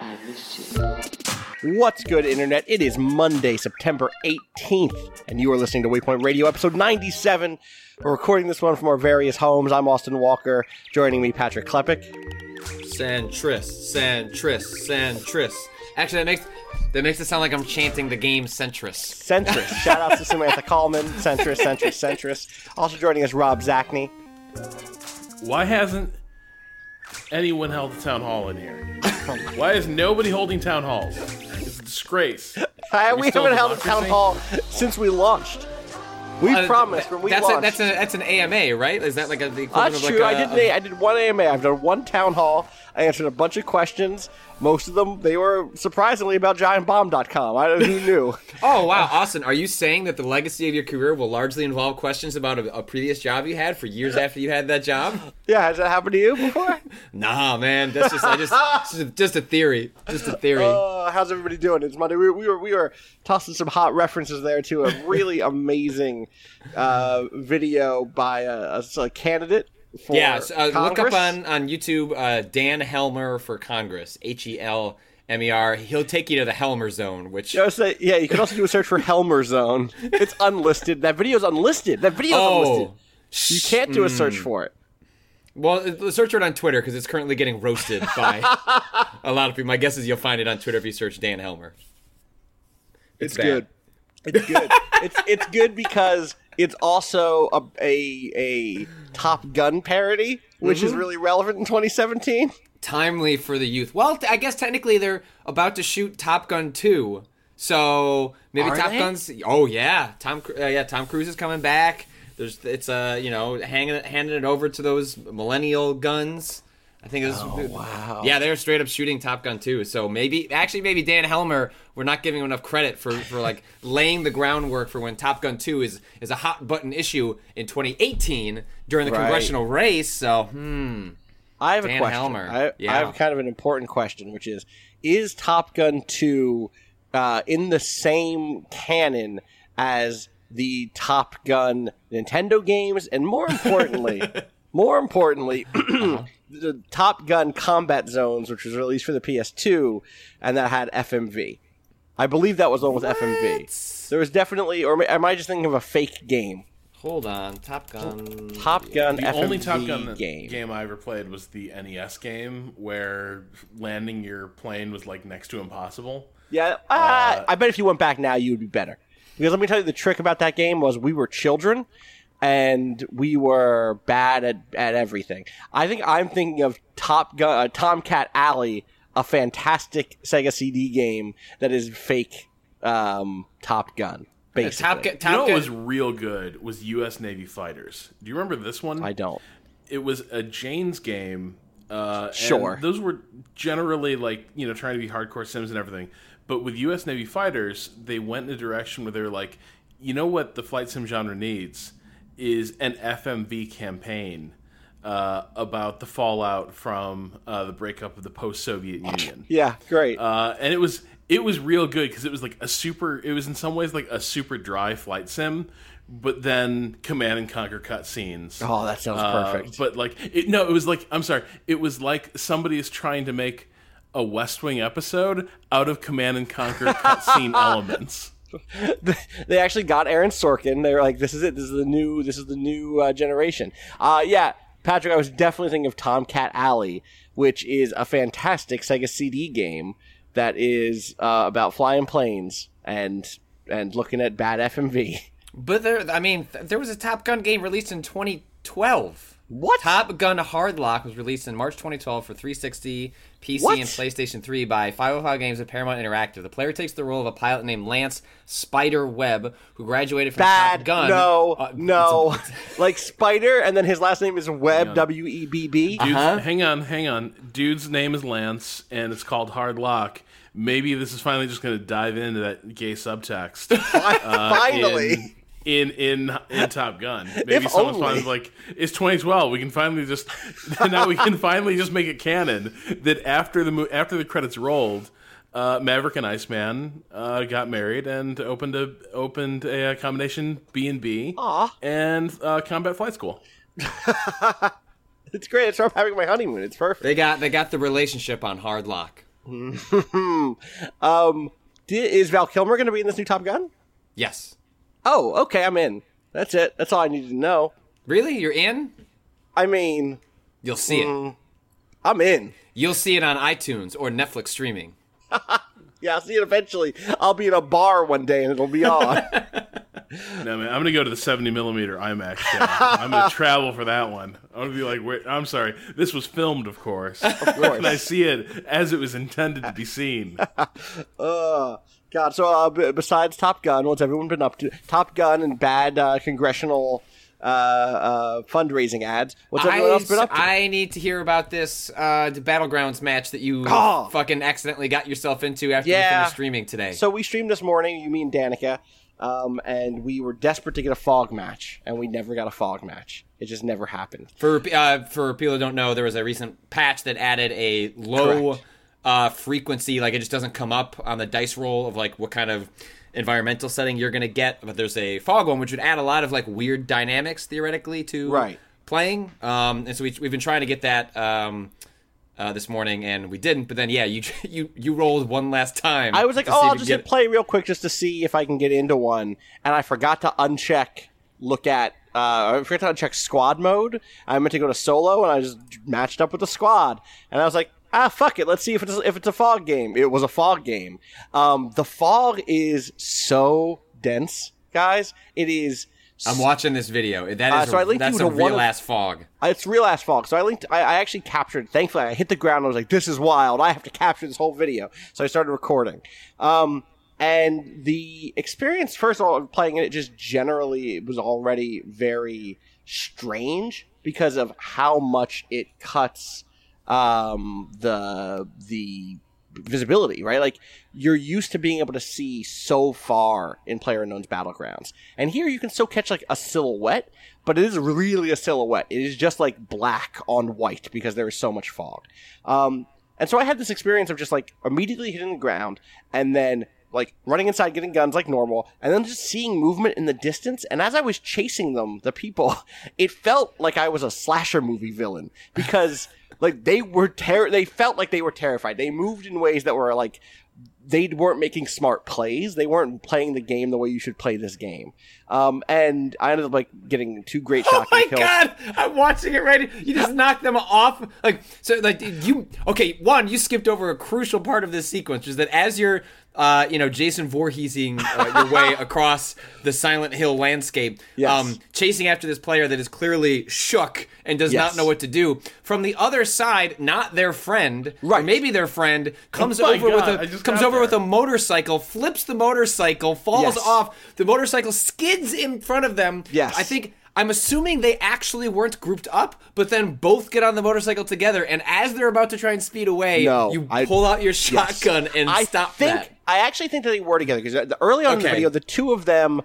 あ What's good, Internet? It is Monday, September 18th, and you are listening to Waypoint Radio, episode 97. We're recording this one from our various homes. I'm Austin Walker. Joining me, Patrick Klepek. Centris, centris, centris. Actually, that makes that makes it sound like I'm chanting the game Sentris. Centris. Shout out to Samantha Kalman. Centris, Centris, Centris. Also joining us, Rob Zacny. Why hasn't anyone held a town hall in here? Why is nobody holding town halls? It's a disgrace. We we haven't held a town hall since we launched. We Uh, promised when we that's launched. A, that's a, that's an AMA, right? Is that like a the equivalent That's of like true. a, I did. a- I did one AMA. I've done one town hall. I answered a bunch of questions. Most of them, they were surprisingly about giantbomb.com. I don't know who knew. Oh wow, Austin, are you saying that the legacy of your career will largely involve questions about a, a previous job you had for years after you had that job? yeah, has that happened to you before? Nah, man, that's just I just just, a, theory, just a theory. Uh, how's everybody doing? It's Monday. We were, we were we were tossing some hot references there to a really amazing uh, video by a, a, a candidate. Yeah, so, uh, look up on on YouTube uh, Dan Helmer for Congress, H E L M E R. He'll take you to the Helmer zone, which I was say, yeah, you can also do a search for Helmer Zone. It's unlisted. That video's unlisted. That video's unlisted. oh, You can't do a search Hmm. for it. well, uh, search it on Twitter because it's currently getting roasted by a lot of people. My guess is you'll find it on Twitter if you search Dan Helmer. It's, bad. good. It's good. it's it's good because it's also a a, a Top Gun parody, which Mm-hmm. is really relevant in 2017. timely for the youth. Well, I guess technically they're about to shoot Top Gun 2. So maybe Are Top they? Gun's Oh yeah, Tom uh, yeah, Tom Cruise is coming back. There's it's uh, you know, hanging handing it over to those millennial guns. I think it's Oh, wow. Yeah, they're straight up shooting Top Gun too. So maybe actually maybe Dan Helmer, we're not giving him enough credit for for like laying the groundwork for when Top Gun 2 is is a hot button issue in 2018 during the Right. congressional race. So, hmm. I have a question. Helmer. I, Yeah. I have kind of an important question, which is: Is Top Gun 2 uh, in the same canon as the Top Gun Nintendo games, and more importantly, more importantly, the Top Gun Combat Zones, which was released for the PS2, and that had FMV. I believe that was the one with FMV. There was definitely, or am I just thinking of a fake game? Hold on, Top Gun. Top Gun The FMV only Top Gun game. game. I ever played was the NES game where landing your plane was like next to impossible. Yeah, uh, I bet if you went back now, you would be better. Because let me tell you, the trick about that game was we were children, and we were bad at, at everything. I think I'm thinking of Top Gun, uh, Tomcat Alley, a fantastic Sega CD game that is fake um, Top Gun. Basically, Top Gun. You know Gun. what was real good was U.S. Navy fighters. Do you remember this one? I don't. it was a Jane's game. Uh, and Sure. those were generally like you know trying to be hardcore sims and everything. But with U.S. Navy fighters, they went in a direction where they were like, you know what the flight sim genre needs is an FMV campaign uh, about the fallout from uh, the breakup of the post-Soviet Union. Yeah, great. Uh, and it was it was real good because it was like a super. It was in some ways like a super dry flight sim, but then command and conquer cutscenes. oh, that sounds Uh, perfect. but like, it, no, it was like I'm sorry. It was like somebody is trying to make a West Wing episode out of Command and Conquer cutscene elements. They actually got Aaron Sorkin. They were like, "This is it. This is the new. This is the new uh, generation." Uh, yeah, Patrick. I was definitely thinking of Tomcat Alley, which is a fantastic Sega CD game that is uh, about flying planes and and looking at bad FMV. But there, I mean, th- there was a Top Gun game released in 2012. What? Top Gun Hardlock was released in March 2012 for 360, PC, What? and PlayStation 3 by 505 Games and Paramount Interactive. The player takes the role of a pilot named Lance Spider Webb, who graduated from Top Bad. Gun. No, Uh, no. like Spider, and then his last name is Webb, W E B B. Uh-huh. Hang on, hang on. Dude's name is Lance, and it's called Hard Lock. Maybe this is finally just going to dive into that gay subtext. uh, Finally. In, in in in Top Gun, maybe If someone's only. finally like, "It's 2012. We can finally just now we can finally just make it canon that after the mo- after the credits rolled, uh, Maverick and Iceman uh, got married and opened a opened a, combination B and B and uh, combat flight school. It's great. It's from having my honeymoon. It's perfect. They got they got the relationship on Hard Lock. Um, is Val Kilmer going to be in this new Top Gun? Yes. Oh, okay. I'm in. That's it. That's all I needed to know. Really? You're in? I mean, You'll see Mm. it. I'm in. You'll see it on iTunes or Netflix streaming. Yeah, I'll see it eventually. I'll be in a bar one day and it'll be on. No man, I'm gonna go to the 70 millimeter IMAX. Show. I'm gonna travel for that one. I'm gonna be like, wait, I'm sorry, this was filmed, of course. Of course. Can I see it as it was intended to be seen? God. So, uh, b- besides Top Gun, what's everyone been up to? Top Gun and bad uh, congressional uh, uh, fundraising ads. What's everyone I, else been up to? I need to hear about this uh, the battlegrounds match that you Oh. fucking accidentally got yourself into after Yeah. you finished streaming today. So we streamed this morning. You mean Danica? Um, and we were desperate to get a fog match, and we never got a fog match. It just never happened. For uh, for people who don't know, there was a recent patch that added a low Correct. Uh, frequency, like it just doesn't come up on the dice roll of like what kind of environmental setting you're gonna get. But there's a fog one, which would add a lot of like weird dynamics theoretically to Right. playing. Um, and so we, we've been trying to get that um, uh, this morning, and we didn't. But then yeah, you you you rolled one last time. I was like, oh, I'll just hit play real quick just to see if I can get into one, and I forgot to uncheck look at. Uh, I forgot to uncheck squad mode. I meant to go to solo, and I just matched up with the squad, and I was like, ah, fuck it, let's see if it's if it's a fog game. It was a fog game. Um, the fog is so dense, guys. It is. I'm watching this video. That is Uh, so I a, linked that's you a to one real of- ass fog. Uh, It's real ass fog. So I linked. I, I actually captured. Thankfully, I hit the ground. and I was like, "This is wild. I have to capture this whole video." So I started recording. Um, and the experience, first of all, of playing it, just generally was already very strange because of how much it cuts um, the the visibility, right? Like you're used to being able to see so far in Player Unknown's Battlegrounds, and here you can still catch like a silhouette, but it is really a silhouette. It is just like black on white because there is so much fog. Um, and so I had this experience of just like immediately hitting the ground and then like running inside, getting guns like normal, and then just seeing movement in the distance. And as I was chasing them, the people, it felt like I was a slasher movie villain because like they were ter- they felt like they were terrified. They moved in ways that were like they weren't making smart plays. They weren't playing the game the way you should play this game. Um, and I ended up like getting two great shots. Oh shotgun my kills. god! I'm watching it right. You just knocked them off. Like so, like you. Okay, one, you skipped over a crucial part of this sequence, which is that as you're, uh, you know, Jason Voorheesing uh, your way across the Silent Hill landscape, um, chasing after this player that is clearly shook and does Yes. not know what to do. From the other side, not their friend, or Right. maybe their friend comes Oh my over God, I with a comes got over with a motorcycle, flips the motorcycle, falls Yes. off. The motorcycle skids in front of them. Yes. I think I'm assuming they actually weren't grouped up, but then both get on the motorcycle together, and as they're about to try and speed away, No, you I- pull out your Yes. shotgun and I stop think, that. I actually think that they were together because uh, early on in the video, the two of them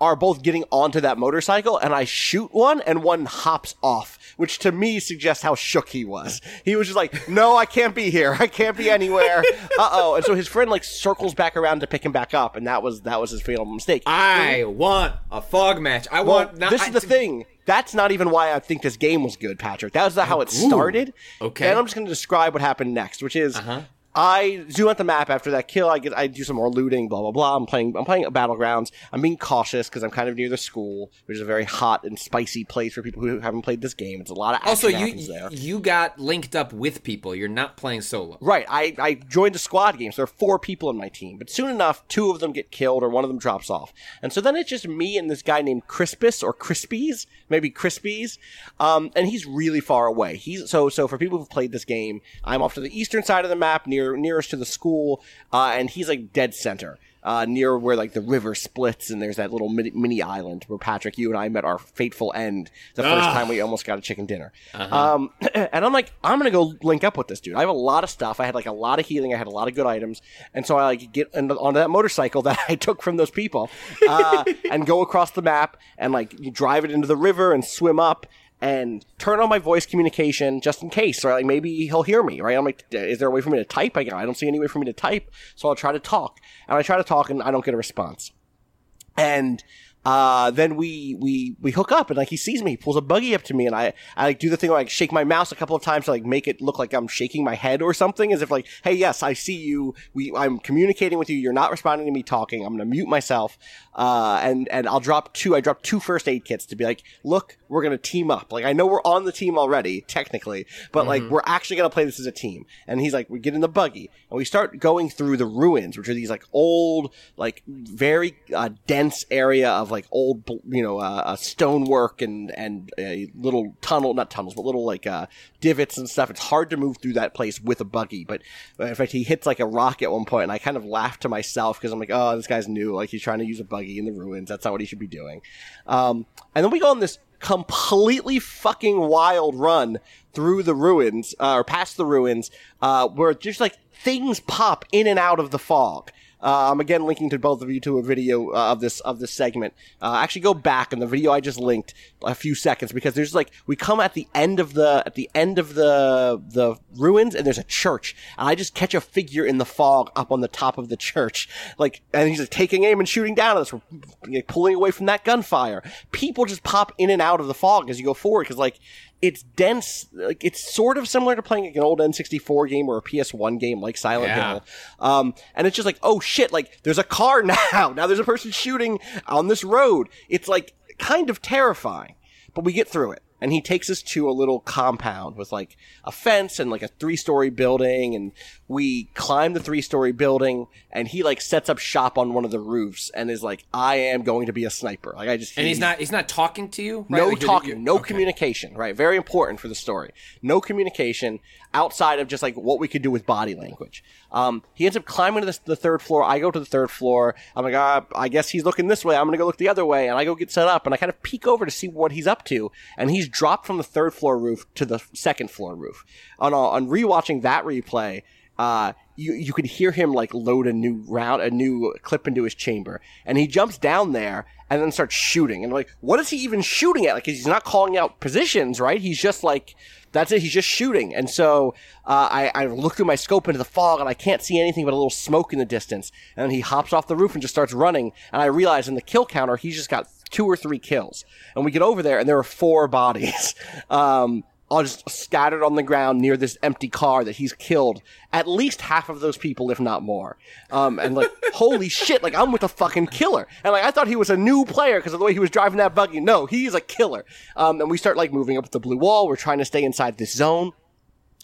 are both getting onto that motorcycle, and I shoot one, and one hops off, which to me suggests how shook he was. He was just like, "No, I can't be here. I can't be anywhere." uh oh! And so his friend like circles back around to pick him back up, and that was that was his fatal mistake. I want a fog match. I Well, want. Not, this is the thing. That's not even why I think this game was good, Patrick. That was not how it started. Okay. And I'm just going to describe what happened next, which is Uh-huh. I zoom out the map after that kill. I get, I do some more looting, blah blah blah. I'm playing, I'm playing battlegrounds. I'm being cautious because I'm kind of near the school, which is a very hot and spicy place for people who haven't played this game. It's a lot of Also, you you got linked up with people. You're not playing solo. Right, I, I joined a squad game, so there are four people in my team. But soon enough, two of them get killed or one of them drops off. And so then it's just me and this guy named Crispus or Crispies, maybe Crispies. Um, and he's really far away. He's so so for people who've played this game, I'm off to the eastern side of the map, near nearest to the school, uh, and he's like dead center. Uh, near where like the river splits and there's that little mini, mini island where Patrick, you and I met our fateful end the first time we almost got a chicken dinner. Um, and I'm like, I'm gonna go link up with this dude. I have a lot of stuff. I had like a lot of healing. I had a lot of good items, and so I like get on- onto that motorcycle that I took from those people, uh, and go across the map and like drive it into the river and swim up. And turn on my voice communication just in case, or like maybe he'll hear me, right? I'm like, is there a way for me to type? I don't see any way for me to type, so I'll try to talk. And I try to talk, and I don't get a response and uh, then we we we hook up and like he sees me, he pulls a buggy up to me, and I I like do the thing where I like, shake my mouse a couple of times to like make it look like I'm shaking my head or something, as if like, hey, yes, I see you. We I'm communicating with you. You're not responding to me talking. I'm gonna mute myself, uh, and and I'll drop two. I dropped two first aid kits to be like, look, we're gonna team up. Like I know we're on the team already technically, but like we're actually gonna play this as a team. And he's like, we get in the buggy and we start going through the ruins, which are these like old, like very uh, dense area of like old, you know, uh, uh, stonework and and uh, little tunnel, not tunnels, but little like uh, divots and stuff. It's hard to move through that place with a buggy. But uh, in fact, he hits like a rock at one point, and I kind of laugh to myself because I'm like, oh, this guy's new. Like he's trying to use a buggy in the ruins. That's not what he should be doing. Um, and then we go on this completely fucking wild run through the ruins uh, or past the ruins uh, where just like things pop in and out of the fog uh, I'm again linking to both of you to a video uh, of this of this segment. Uh, actually, go back in the video I just linked a few seconds because there's like we come at the end of the at the end of the the ruins and there's a church and I just catch a figure in the fog up on the top of the church like and he's like taking aim and shooting down at us. We're like, pulling away from that gunfire. People just pop in and out of the fog as you go forward because like it's dense. Like it's sort of similar to playing like an old N64 game or a PS1 game like Silent Yeah. Hill. Um, and it's just like, oh shit, like there's a car now. Now there's a person shooting on this road. It's like kind of terrifying, but we get through it. And he takes us to a little compound with like a fence and like a three story building. And we climb the three story building and he like sets up shop on one of the roofs and is like, I am going to be a sniper. Like I just, And he's not he's not talking to you. right? no Like, talking, no okay. communication, right? Very important for the story. No communication outside of just like what we could do with body language. Um, he ends up climbing to the, the third floor. I go to the third floor. I'm like, ah, I guess he's looking this way. I'm going to go look the other way. And I go get set up and I kind of peek over to see what he's up to. And he's dropped from the third floor roof to the second floor roof. On, on rewatching that replay, uh, you you could hear him like load a new round, a new clip into his chamber, and he jumps down there and then starts shooting. And like, what is he even shooting at? Like, he's not calling out positions, right? He's just like, that's it. He's just shooting. And so uh, I I look through my scope into the fog, and I can't see anything but a little smoke in the distance. And he hops off the roof and just starts running. And I realize in the kill counter, he's just got two or three kills. And we get over there, and there are four bodies. Um, all just scattered on the ground near this empty car that he's killed at least half of those people, if not more. Um, and like, holy shit, like I'm with a fucking killer. And like, I thought he was a new player because of the way he was driving that buggy. No, he's a killer. Um, and we start like moving up the blue wall. We're trying to stay inside this zone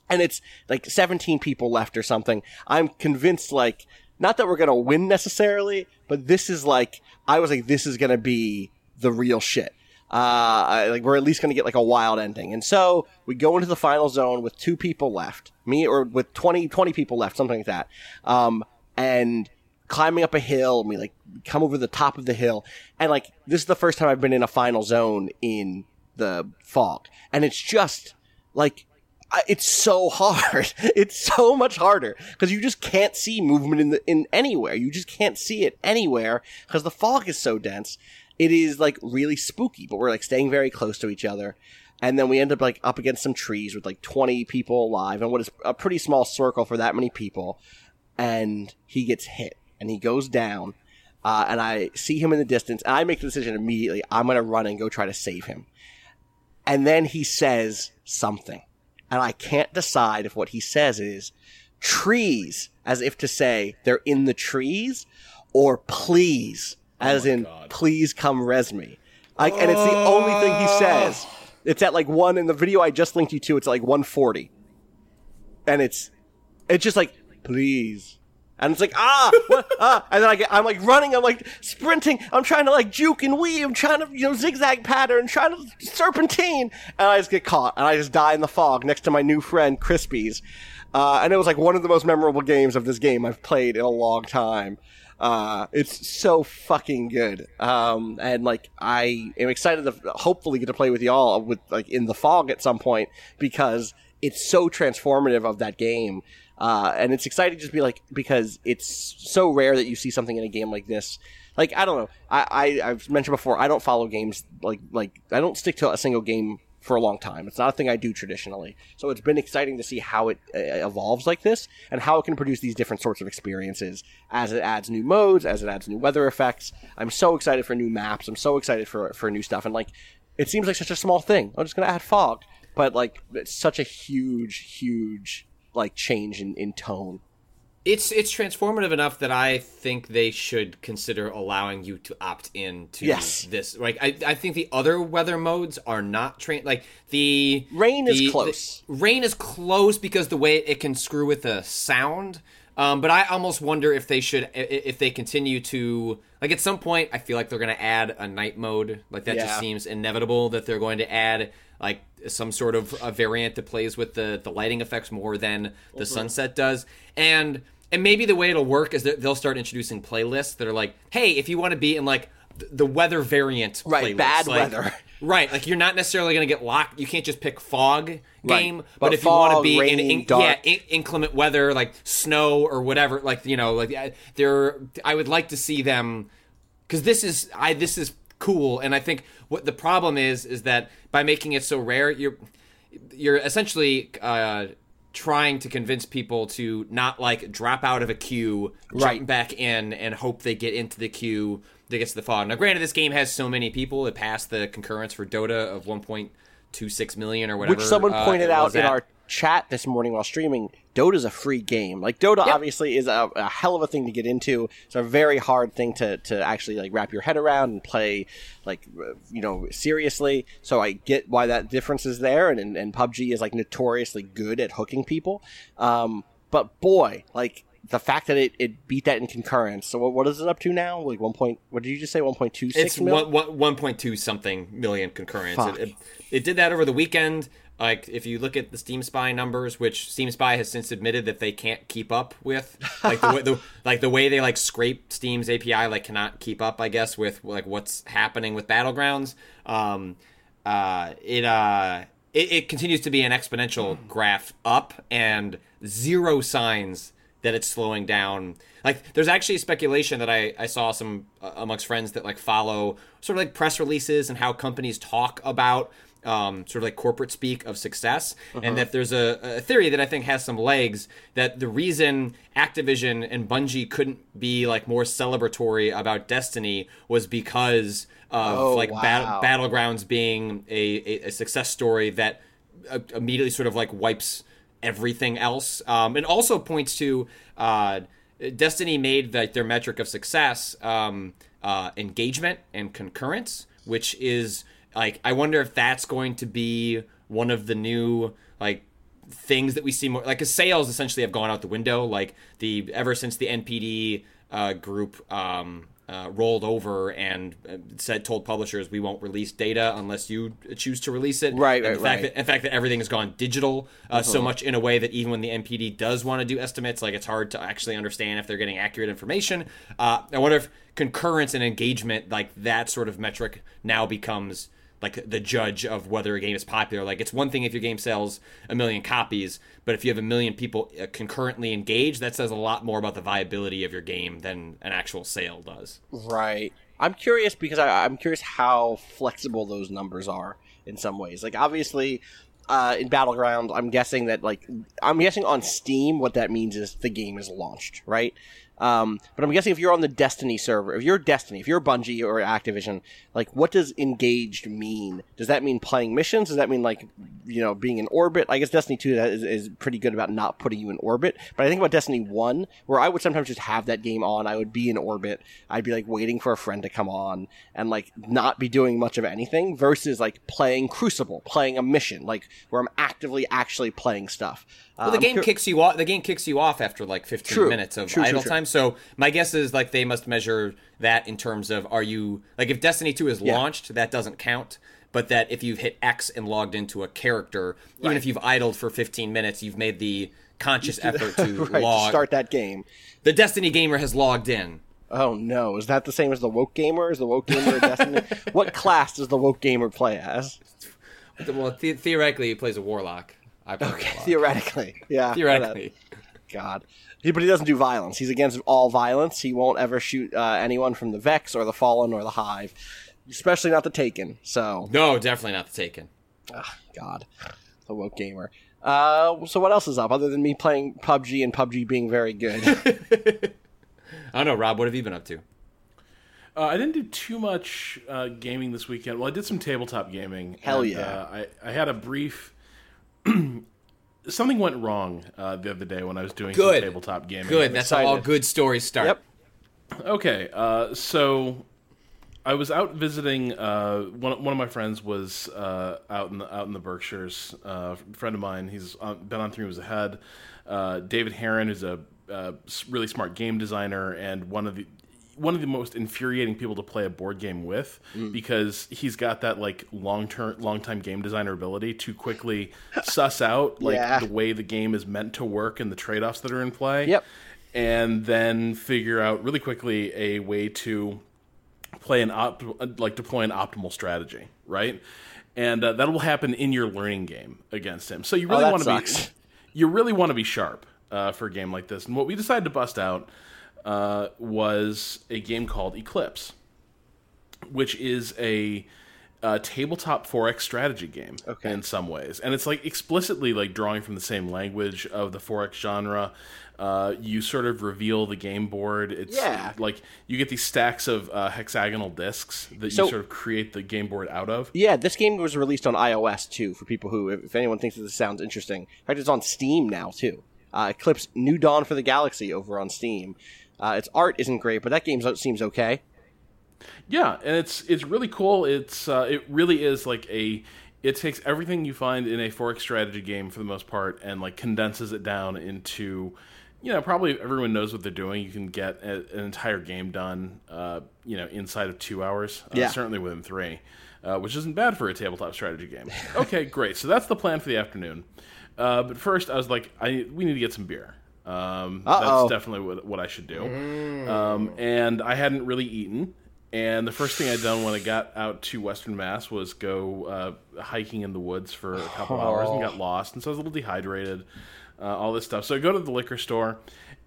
and it's like 17 people left or something. I'm convinced, like, not that we're gonna win necessarily, but this is like, I was like, this is gonna be the real shit. Uh, like we're at least gonna get like a wild ending. And so we go into the final zone with two people left, me or with 20, 20 people left, something like that. Um, and climbing up a hill and we like come over the top of the hill. And like, this is the first time I've been in a final zone in the fog. And it's just like, it's so hard. It's so much harder because you just can't see movement in the in anywhere. You just can't see it anywhere because the fog is so dense. It is like really spooky, but we're like staying very close to each other. And then we end up like up against some trees with like 20 people alive and what is a pretty small circle for that many people. And he gets hit and he goes down. Uh, and I see him in the distance and I make the decision immediately. I'm going to run and go try to save him. And then he says something. And I can't decide if what he says is, trees as if to say they're in the trees, or please as my in God. please come res me. Like, and it's the only thing he says. It's at like one in the video I just linked you to. It's like 140, and it's it's just like please. And it's like ah, what, ah, and then I get, I'm like running, I'm like sprinting, I'm trying to like juke and weave, I'm trying to you know zigzag pattern, trying to serpentine, and I just get caught, and I just die in the fog next to my new friend Crispies, uh, and it was like one of the most memorable games of this game I've played in a long time. Uh, it's so fucking good, um, and like I am excited to hopefully get to play with y'all with like in the fog at some point because it's so transformative of that game. Uh, and it's exciting just to be like because it's so rare that you see something in a game like this. Like I don't know, I, I I've mentioned before I don't follow games like like I don't stick to a single game for a long time. It's not a thing I do traditionally. So it's been exciting to see how it uh, evolves like this and how it can produce these different sorts of experiences as it adds new modes, as it adds new weather effects. I'm so excited for new maps. I'm so excited for for new stuff. And like it seems like such a small thing. I'm just gonna add fog, but like it's such a huge, huge like change in, in tone. It's it's transformative enough that I think they should consider allowing you to opt in to Yes. this. Like I, I think the other weather modes are not train like the Rain is close. the- rain is close because the way it can screw with the sound. Um, but I almost wonder if they should i- i- if they continue to like at some point I feel like they're going to add a night mode. Like that Yeah. just seems inevitable that they're going to add like some sort of a variant that plays with the the lighting effects more than the sunset does. And and maybe the way it'll work is that they'll start introducing playlists that are like, hey, if you want to be in like the weather variant, Right, playlist, bad like- weather. Right, like you're not necessarily going to get locked. You can't just pick fog game, but, But if you want to be in, rain, in dark. yeah in, inclement weather, like snow or whatever, like you know, like I- there, I would like to see them because this is I this is cool, and I think what the problem is is that by making it so rare, you're you're essentially uh, trying to convince people to not like drop out of a queue, Right. jump back in, and hope they get into the queue that gets to the fog. Now, granted, this game has so many people; it passed the concurrence for Dota of 1.26 million or whatever. Which someone uh, pointed out in at. our chat this morning while streaming. Dota's a free game. Like Dota, Yep. obviously, is a, a hell of a thing to get into. It's a very hard thing to, to actually like wrap your head around and play, like you know, seriously. So I get why that difference is there, and and, and PUBG is like notoriously good at hooking people. Um, but boy, like the fact that it, it beat that in concurrence. So what, what is it up to now? Like one point. What did you just say? One point two six It's million. one, one, 1.2 something million concurrence. It, it, it did that over the weekend. Like, if you look at the Steam Spy numbers, which Steam Spy has since admitted that they can't keep up with, like the, way, the like the way they like scrape Steam's API, like cannot keep up, I guess, with like what's happening with Battlegrounds. Um, uh, it uh, it, it continues to be an exponential graph up, and zero signs that it's slowing down. Like, there's actually speculation that I, I saw some uh, amongst friends that like follow sort of like press releases and how companies talk about um, sort of like corporate speak of success, and that there's a, a theory that I think has some legs that the reason Activision and Bungie couldn't be like more celebratory about Destiny was because of Oh, like bat- wow. Battlegrounds being a, a, a success story that uh, immediately sort of like wipes everything else, um, and also points to uh, Destiny made like their metric of success um, uh, engagement and concurrence, which is like I wonder if that's going to be one of the new like things that we see more like sales essentially have gone out the window like the ever since the npd uh, group um, uh, rolled over and uh, said told publishers we won't release data unless you choose to release it. Right, and right, the fact right. that, in fact that everything has gone digital uh, so much in a way that even when the npd does want to do estimates like it's hard to actually understand if they're getting accurate information. Uh, i wonder if concurrence and engagement like that sort of metric now becomes like the judge of whether a game is popular. Like it's one thing if your game sells a million copies, but if you have a million people uh, concurrently engaged, that says a lot more about the viability of your game than an actual sale does. Right. I'm curious because I, I'm curious how flexible those numbers are in some ways. Like obviously, uh, in Battleground, I'm guessing that like I'm guessing on Steam, what that means is the game is launched, right? Um, but I'm guessing if you're on the Destiny server, if you're Destiny, if you're Bungie or Activision, like what does engaged mean? Does that mean playing missions? Does that mean like you know being in orbit. I guess Destiny two is, is pretty good about not putting you in orbit. But I think about Destiny one, where I would sometimes just have that game on. I would be in orbit. I'd be like waiting for a friend to come on and like not be doing much of anything. Versus like playing Crucible, playing a mission, like where I'm actively actually playing stuff. Well, the Um, game cur- kicks you off. The game kicks you off after like 15 True. minutes of True, idle true. time. So my guess is like they must measure that in terms of are you like if Destiny 2 is Yeah. launched, that doesn't count. But that if you've hit X and logged into a character, even Right. if you've idled for 15 minutes, you've made the conscious effort to right, to log. start that game. The Destiny gamer has logged in. Oh no, is that the same as the woke gamer? Is the woke gamer a Destiny? what class does the woke gamer play as? Well, the- theoretically, he plays a warlock. I play a warlock. Theoretically, yeah. theoretically. God. He, but he doesn't do violence. He's against all violence. He won't ever shoot uh, anyone from the Vex or the Fallen or the Hive, especially not the Taken. So, No, definitely not the Taken. God, the woke gamer. Uh, so what else is up other than me playing PUBG and PUBG being very good? I don't know, Rob. What have you been up to? Uh, I didn't do too much uh, gaming this weekend. Well, I did some tabletop gaming. Hell and, yeah. Uh, I, I had a brief. Something went wrong uh, the other day when I was doing Good. some tabletop gaming. Good. That's how all good stories start. Yep. Okay, uh, so I was out visiting. Uh, one one of my friends was uh, out in the out in the Berkshires. Uh, a friend of mine, he's on, been on Three Moves Ahead. Uh, David Heron is a uh, really smart game designer and one of the one of the most infuriating people to play a board game with because he's got that like long term long time game designer ability to quickly suss out like Yeah. the way the game is meant to work and the trade offs that are in play Yep. and then figure out really quickly a way to play an opt like deploy an optimal strategy, right? And uh, that will happen in your learning game against him. So you really Oh, want to be you really want to be sharp uh, for a game like this. And what we decided to bust out uh, was a game called Eclipse, which is a uh, tabletop 4X strategy game Okay. in some ways, and it's like explicitly like drawing from the same language of the 4X genre. Uh, you sort of reveal the game board. It's Yeah. like you get these stacks of uh, hexagonal discs that So- you sort of create the game board out of. Yeah, this game was released on iOS too. For people who, if, if anyone thinks that this sounds interesting, in fact, it's on Steam now too. Uh, Eclipse New Dawn for the Galaxy over on Steam. Uh, its art isn't great, but that game seems okay. Yeah, and it's it's really cool. It's uh, it really is like a it takes everything you find in a 4X strategy game for the most part and like condenses it down into you know probably everyone knows what they're doing. You can get a, an entire game done uh, you know inside of two hours. Uh, Yeah. certainly within three, uh, which isn't bad for a tabletop strategy game. Okay, great. So that's the plan for the afternoon. Uh, but first, I was like, I we need to get some beer. Um, that's definitely what, what I should do. Um, and I hadn't really eaten. And the first thing I'd done when I got out to Western Mass was go uh, hiking in the woods for a couple hours and got lost, and so I was a little dehydrated. Uh, all this stuff. So I go to the liquor store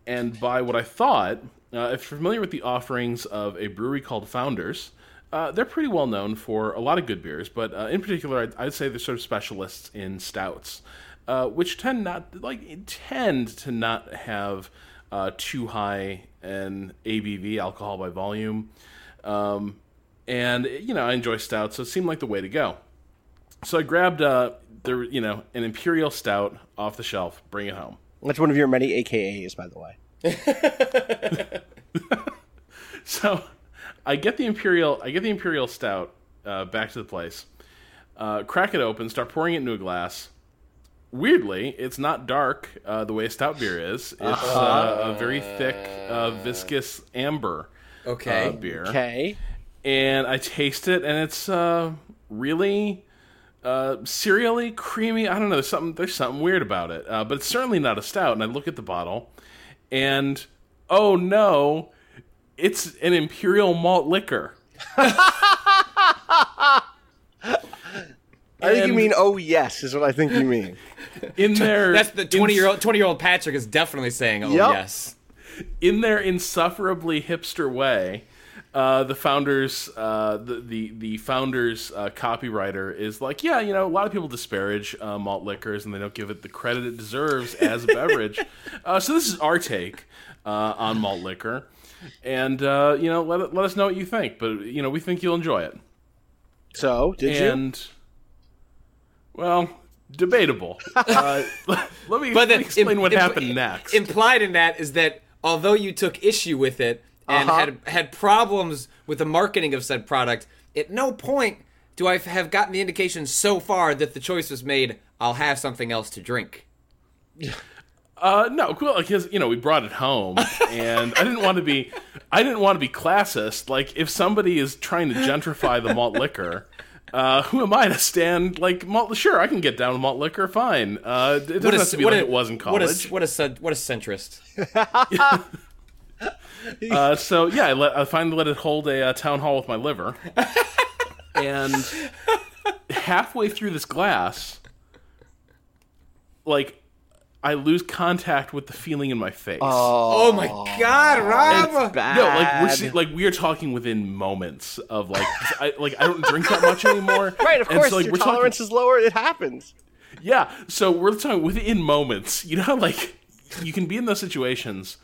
and buy what I thought. Uh, if you're familiar with the offerings of a brewery called Founders, uh, they're pretty well known for a lot of good beers, but uh, in particular, I'd, I'd say they're sort of specialists in stouts, uh, which tend not like tend to not have uh, too high an ABV, alcohol by volume. Um, and you know, I enjoy stouts, so it seemed like the way to go. So I grabbed uh, there, you know, an imperial stout off the shelf, bring it home. That's one of your many AKAs, by the way. So I get the imperial, I get the imperial stout uh, back to the place, uh, crack it open, start pouring it into a glass. Weirdly, it's not dark uh, the way a stout beer is. It's uh, a very thick, uh, viscous amber Okay. uh, beer. Okay. and I taste it, and it's uh, really uh, cereally, creamy. I don't know. There's something. There's something weird about it, uh, but it's certainly not a stout. And I look at the bottle, and oh no, it's an imperial malt liquor. I think you mean oh yes is what I think you mean. In their That's the twenty year old twenty year old Patrick is definitely saying, "Oh Yep. yes." in their insufferably hipster way, uh, the founders, uh, the, the the founders uh, copywriter is like, yeah, you know, a lot of people disparage uh, malt liquors and they don't give it the credit it deserves as a beverage. Uh, so this is our take uh, on malt liquor, and uh, you know, let let us know what you think. But you know, we think you'll enjoy it. So did you? and well, debatable. Uh, let me, But let me explain im- what im- happened next. Implied in that is that although you took issue with it and Uh-huh. had had problems with the marketing of said product, at no point do I have gotten the indication so far that the choice was made. I'll have something else to drink. Uh, no, cool. Because you know we brought it home, and I didn't want to be, I didn't want to be classist. Like if somebody is trying to gentrify the malt liquor, uh, who am I to stand like malt? Sure, I can get down with malt liquor. Fine. Uh, it doesn't have to be like it was in What college. a what a what a centrist. Uh, so yeah, I, let, I finally let it hold a uh, town hall with my liver, and halfway through this glass, like I lose contact with the feeling in my face. Oh my God, Rob! bad. No, like we're se- like we are talking within moments of like I like I don't drink that much anymore. Right, of And course, so, like, your we're talking- tolerance is lower. It happens. Yeah, so we're talking within moments. You know how like you can be in those situations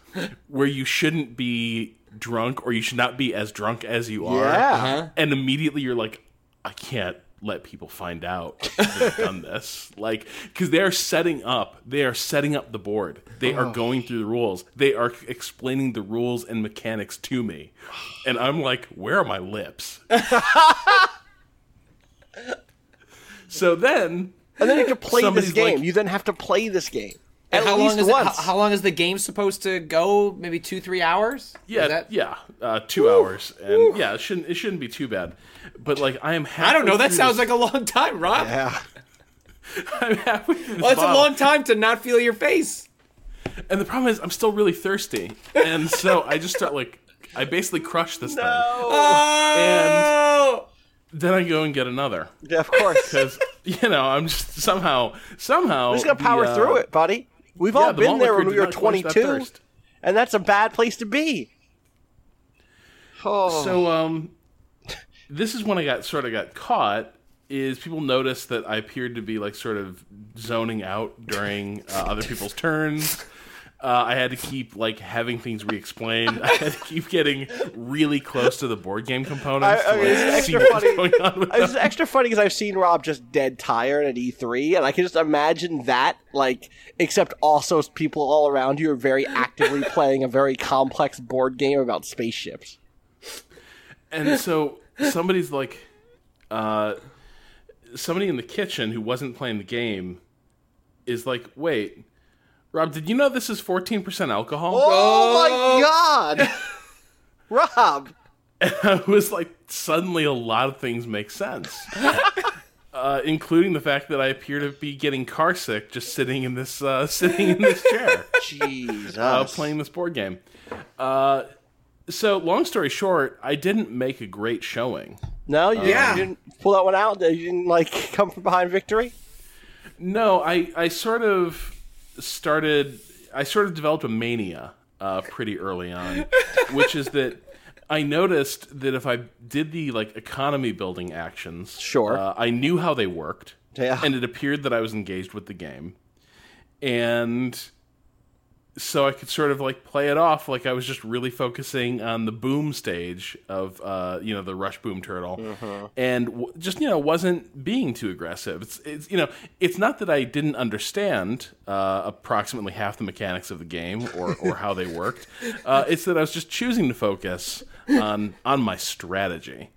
where you shouldn't be drunk or you should not be as drunk as you are. Yeah. Uh-huh. And immediately you're like, I can't let people find out that I've done this. Like, because they are setting up, they are setting up the board. They are oh. going through the rules. They are explaining the rules and mechanics to me. And I'm like, where are my lips? so then And then you have to play this game. like- you then have to play this game. At And how least long is it, how, how long is the game supposed to go? Maybe two, three hours. Yeah, that- yeah, uh, two hours, and yeah, it shouldn't it shouldn't be too bad. But like, I am. I don't know. That sounds through like a long time, Rob. yeah. I'm halfway through Well, it's a long time to not feel your face. and the problem is I'm still really thirsty, and so I just start like I basically crush this thing. Oh, Then I go and get another Yeah, of course. because you know I'm just somehow somehow We're just gonna power the, uh, through it, buddy. We've yeah, all the been there when we were not quench that 22, and that's a bad place to be. Oh, So um, this is when I got sort of got caught. Is people noticed that I appeared to be like sort of zoning out during uh, other people's turns. Uh, I had to keep like having things re-explained. I had to keep getting really close to the board game components I- I to mean, it's extra funny. it's extra funny because I've seen Rob just dead tired at E3, and I can just imagine that, like, except also people all around you are very actively playing a very complex board game about spaceships. And so somebody's like, uh, somebody in the kitchen who wasn't playing the game is like, wait. Rob, did you know this is 14% alcohol? Oh, my god! Rob! I was like, suddenly a lot of things make sense. uh, including the fact that I appear to be getting car sick just sitting in this uh, sitting in this chair Jesus. uh, playing this board game. Uh, so, long story short, I didn't make a great showing. No, you, Yeah. you didn't pull that one out? You didn't, like, come from behind victory? No, I, I sort of started, I sort of developed a mania uh, pretty early on, which is that I noticed that if I did the like economy building actions, Sure. uh, I knew how they worked, Yeah. and it appeared that I was engaged with the game, and so I could sort of like play it off like I was just really focusing on the boom stage of uh, you know the rush boom turtle, and w- just you know wasn't being too aggressive. It's it's you know it's not that I didn't understand uh, approximately half the mechanics of the game or or how they worked. Uh, it's that I was just choosing to focus on on my strategy.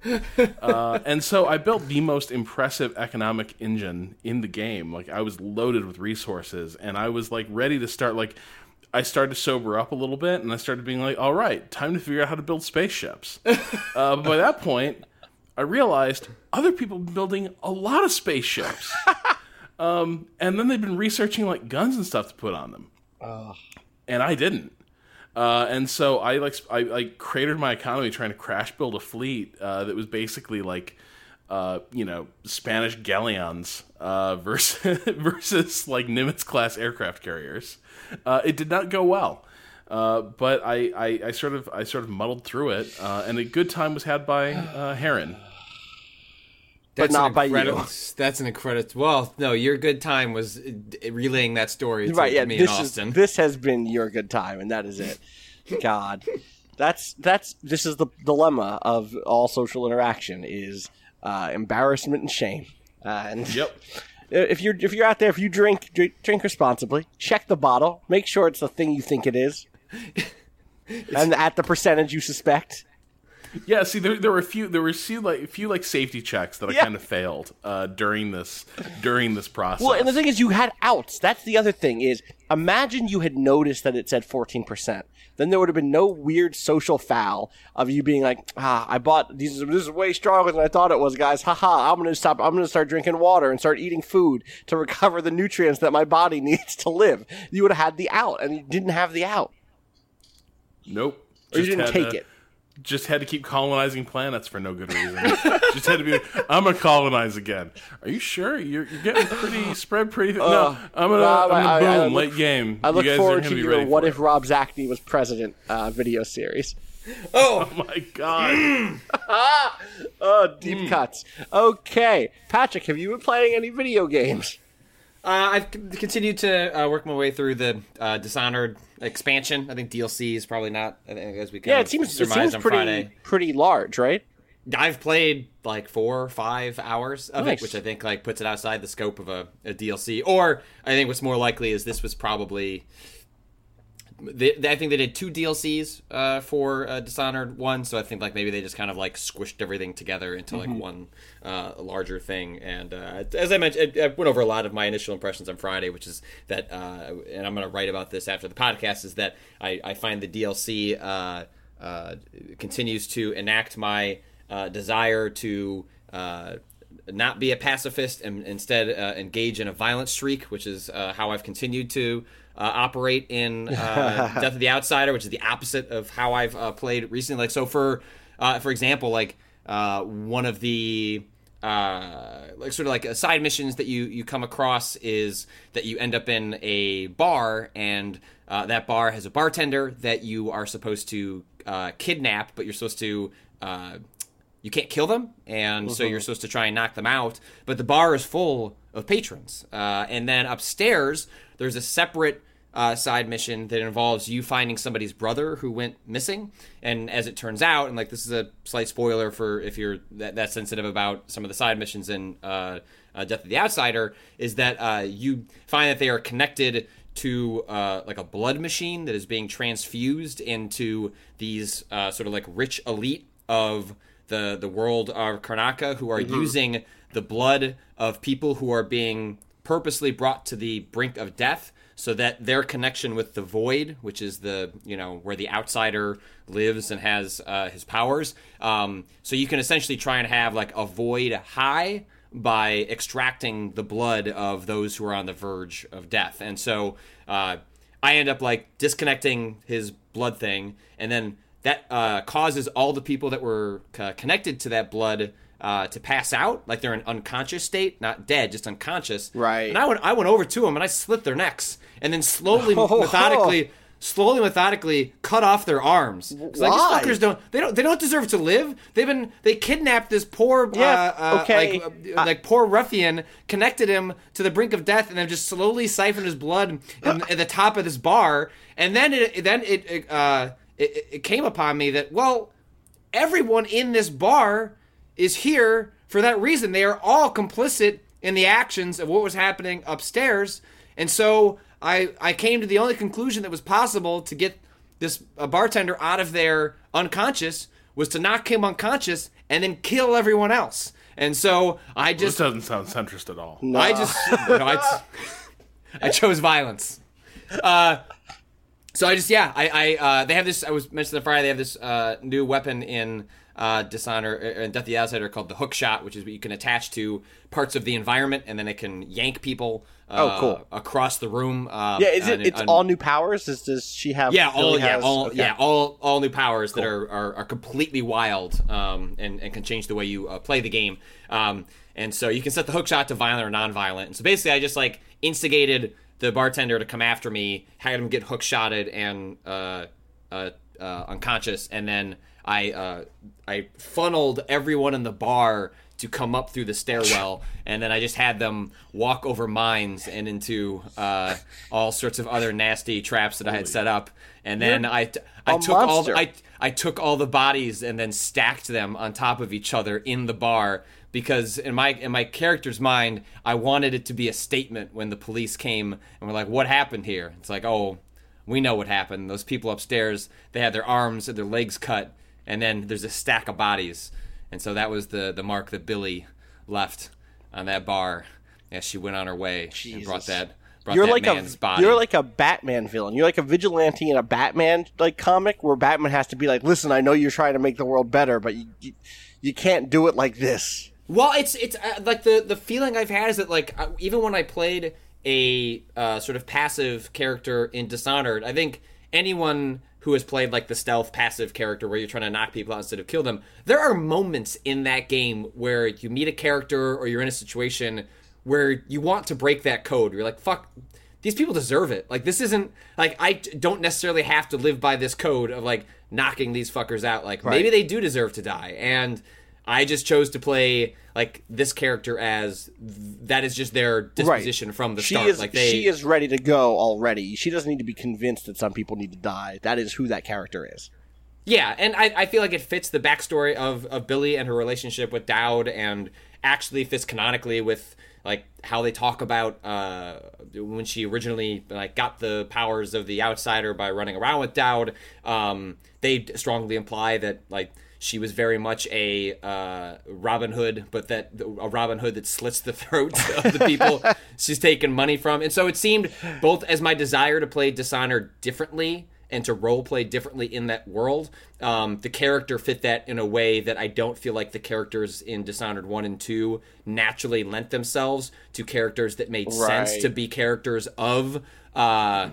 Uh, and so I built the most impressive economic engine in the game. Like I was loaded with resources, and I was like ready to start. Like I started to sober up a little bit, and I started being like, "All right, time to figure out how to build spaceships." uh, but by that point, I realized other people building a lot of spaceships, um, and then they've been researching like guns and stuff to put on them, and I didn't. Uh, and so I like I, I cratered my economy trying to crash build a fleet uh, that was basically like uh, you know Spanish galleons uh, versus versus like Nimitz class aircraft carriers. Uh, it did not go well, uh, but I, I, I sort of I sort of muddled through it, uh, and a good time was had by uh, Heron. That's not by you. That's an incredible. Well, no, your good time was uh, relaying that story to right, yeah. me This, and is, Austin. this has been your good time, and that is it. God. That's that's this is the dilemma of all social interaction is uh, embarrassment and shame. Uh, and Yep. if you're if you're out there, if you drink, drink drink responsibly. Check the bottle. Make sure it's the thing you think it is, and at the percentage you suspect. Yeah, see, there, there were a few, there were a few like a few like safety checks that I Yeah. kind of failed uh, during this during this process. Well, and the thing is, you had outs. That's the other thing. Is imagine you had noticed that it said fourteen percent. Then there would have been no weird social foul of you being like, ah, I bought these. This is way stronger than I thought it was, guys. Haha! I'm gonna stop. I'm gonna start drinking water and start eating food to recover the nutrients that my body needs to live. You would have had the out, and you didn't have the out, nope, or you didn't had take to- it. Just had to keep colonizing planets for no good reason. just had to be. I'm gonna colonize again. Are you sure? You're, you're getting pretty spread pretty. thin. no, I'm gonna. Uh, I'm gonna I- I- boom I look- late game. I look you guys forward are gonna be your ready "What for if it. Rob Zacny was president" uh, video series. Oh, Oh my god! Oh, deep Hmm. cuts. Okay, Patrick, have you been playing any video games? Uh, I've c- continued to uh, work my way through the uh, Dishonored expansion. I think DLC is probably not, I think, as we kind Yeah, it seems it seems pretty Friday. pretty large, right? I've played like four or five hours of Nice. it, which I think like puts it outside the scope of a, a DLC. Or I think what's more likely is this was probably. They, I think they did two DLCs uh, for uh, Dishonored one, so I think like maybe they just kind of like squished everything together into like one uh, larger thing. And uh, as I mentioned, I, I went over a lot of my initial impressions on Friday, which is that, uh, and I'm going to write about this after the podcast, is that I, I find the DLC uh, uh, continues to enact my uh, desire to. Uh, not be a pacifist and instead uh, engage in a violent streak, which is uh, how I've continued to operate in uh, Death of the Outsider, which is the opposite of how I've uh, played recently. Like so, for uh, for example, like uh, one of the uh, like sort of like uh, side missions that you you come across is that you end up in a bar and uh, that bar has a bartender that you are supposed to uh, kidnap, but you're supposed to uh, you can't kill them, and so you're supposed to try and knock them out. But the bar is full of patrons, uh, and then upstairs there's a separate uh, side mission that involves you finding somebody's brother who went missing. And as it turns out, and like this is a slight spoiler for if you're that, that sensitive about some of the side missions in uh, uh, Death of the Outsider, is that uh, you find that they are connected to uh, like a blood machine that is being transfused into these uh, sort of like rich elite of the the world of Karnaka who are using the blood of people who are being purposely brought to the brink of death so that their connection with the void which is the you know where the outsider lives and has uh, his powers um, so you can essentially try and have like a void high by extracting the blood of those who are on the verge of death and so uh, i end up like disconnecting his blood thing and then that uh, causes all the people that were uh, connected to that blood uh, to pass out, like they're in unconscious state, not dead, just unconscious. Right. And I went, I went over to them and I slit their necks, and then slowly, Oh. methodically, slowly, methodically cut off their arms. 'Cause, Like, Why? these fuckers don't, they don't, they don't deserve to live. They've been, they kidnapped this poor, Yeah, uh, uh, okay. like, uh, like poor ruffian, connected him to the brink of death, and then just slowly siphoned his blood in, at the top of this bar, and then it, then it, it uh, it, it came upon me that well, everyone in this bar is here for that reason. They are all complicit in the actions of what was happening upstairs, and so I I came to the only conclusion that was possible to get this uh, bartender out of there unconscious was to knock him unconscious and then kill everyone else. And so I just This doesn't sound centrist at all. I just no, I, I chose violence. Uh, so I just yeah I I uh, they have this I was mentioned the Friday they have this uh, new weapon in uh, Dishonor and in Death of the Outsider called the hook shot, which is what you can attach to parts of the environment and then it can yank people. Uh, Oh, cool. Across the room. Uh, Yeah, is it? on- It's on- all new powers. Is does she have? yeah, all yeah, has- all okay. yeah, all all new powers that are, are are completely wild, um, and and can change the way you uh, play the game. Um, and so you can set the hook shot to violent or non-violent. And so basically, I just like instigated the bartender to come after me, had him get hook shotted and uh, uh, uh, unconscious, and then I uh, I funneled everyone in the bar to come up through the stairwell, and then I just had them walk over mines and into uh, all sorts of other nasty traps that I had set up, and then I t- I took all the, I I took all the bodies and then stacked them on top of each other in the bar because in my in my character's mind, I wanted it to be a statement when the police came and were like, "What happened here?" It's like, "Oh, we know what happened. Those people upstairs, they had their arms and their legs cut, and then there's a stack of bodies." And so that was the the mark that Billie left on that bar as she went on her way and brought that You're like a body. you're like a Batman villain. You're like a vigilante in a Batman like comic where Batman has to be like, "Listen, I know you're trying to make the world better, but you you, you can't do it like this." Well, it's it's uh, like the the feeling I've had is that like uh, even when I played a uh, sort of passive character in Dishonored, I think anyone who has played like the stealth passive character where you're trying to knock people out instead of kill them, there are moments in that game where you meet a character or you're in a situation where you want to break that code. You're like, fuck. These people deserve it. Like this isn't like I don't necessarily have to live by this code of like knocking these fuckers out. Like maybe they do deserve to die, and I just chose to play like this character as that is just their disposition from the she start. is like they, she is ready to go already. She doesn't need to be convinced that some people need to die. That is who that character is. yeah, and I, I feel like it fits the backstory of of Billie and her relationship with Daud, and actually fits canonically with like how they talk about uh, when she originally like got the powers of the outsider by running around with Daud. Um, they strongly imply that like she was very much a uh, Robin Hood, but that a Robin Hood that slits the throats of the people she's taking money from. And so it seemed both as my desire to play Dishonored differently and to role play differently in that world. Um, the character fit that in a way that I don't feel like the characters in Dishonored 1 and 2 naturally lent themselves to characters that made sense to be characters of. Uh,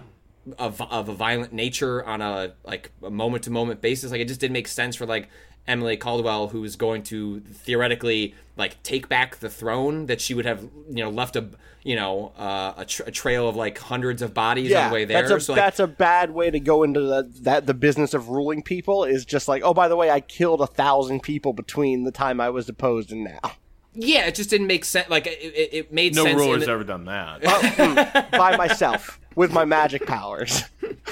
of, of a violent nature on a like a moment to moment basis like it just didn't make sense for like Emily Kaldwin who's going to theoretically like take back the throne that she would have you know left a you know uh, a, tra- a trail of like hundreds of bodies on the way there. that's a so like, that's a bad way to go into the, that the business of ruling people is just like, oh, by the way, I killed a thousand people between the time I was deposed and now yeah it just didn't make sense like it, it, it made No sense in ruler's the- ever done that. by myself with my magic powers.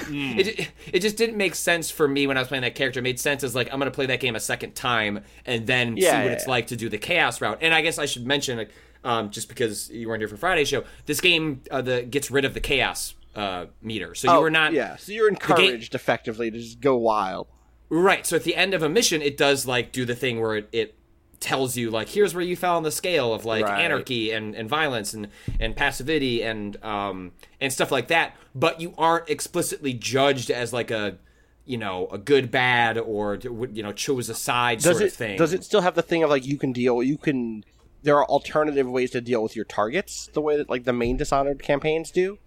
it, it just didn't make sense for me when I was playing that character. It made sense as like I'm going to play that game a second time and then Yeah, see what yeah, it's yeah. like to do the chaos route. And I guess I should mention, like, um, just because you weren't here for Friday's show, this game uh, the gets rid of the chaos uh, meter, so you were not Oh, yeah, so you're encouraged effectively to just go wild. Right. So at the end of a mission, it does like do the thing where it, it tells you like here's where you fell on the scale of like Right. anarchy and, and violence and, and passivity and um and stuff like that. But you aren't explicitly judged as like a you know a good bad or you know chose a side Does sort it of thing. does it still have the thing of like you can deal you can there are alternative ways to deal with your targets the way that like the main Dishonored campaigns do?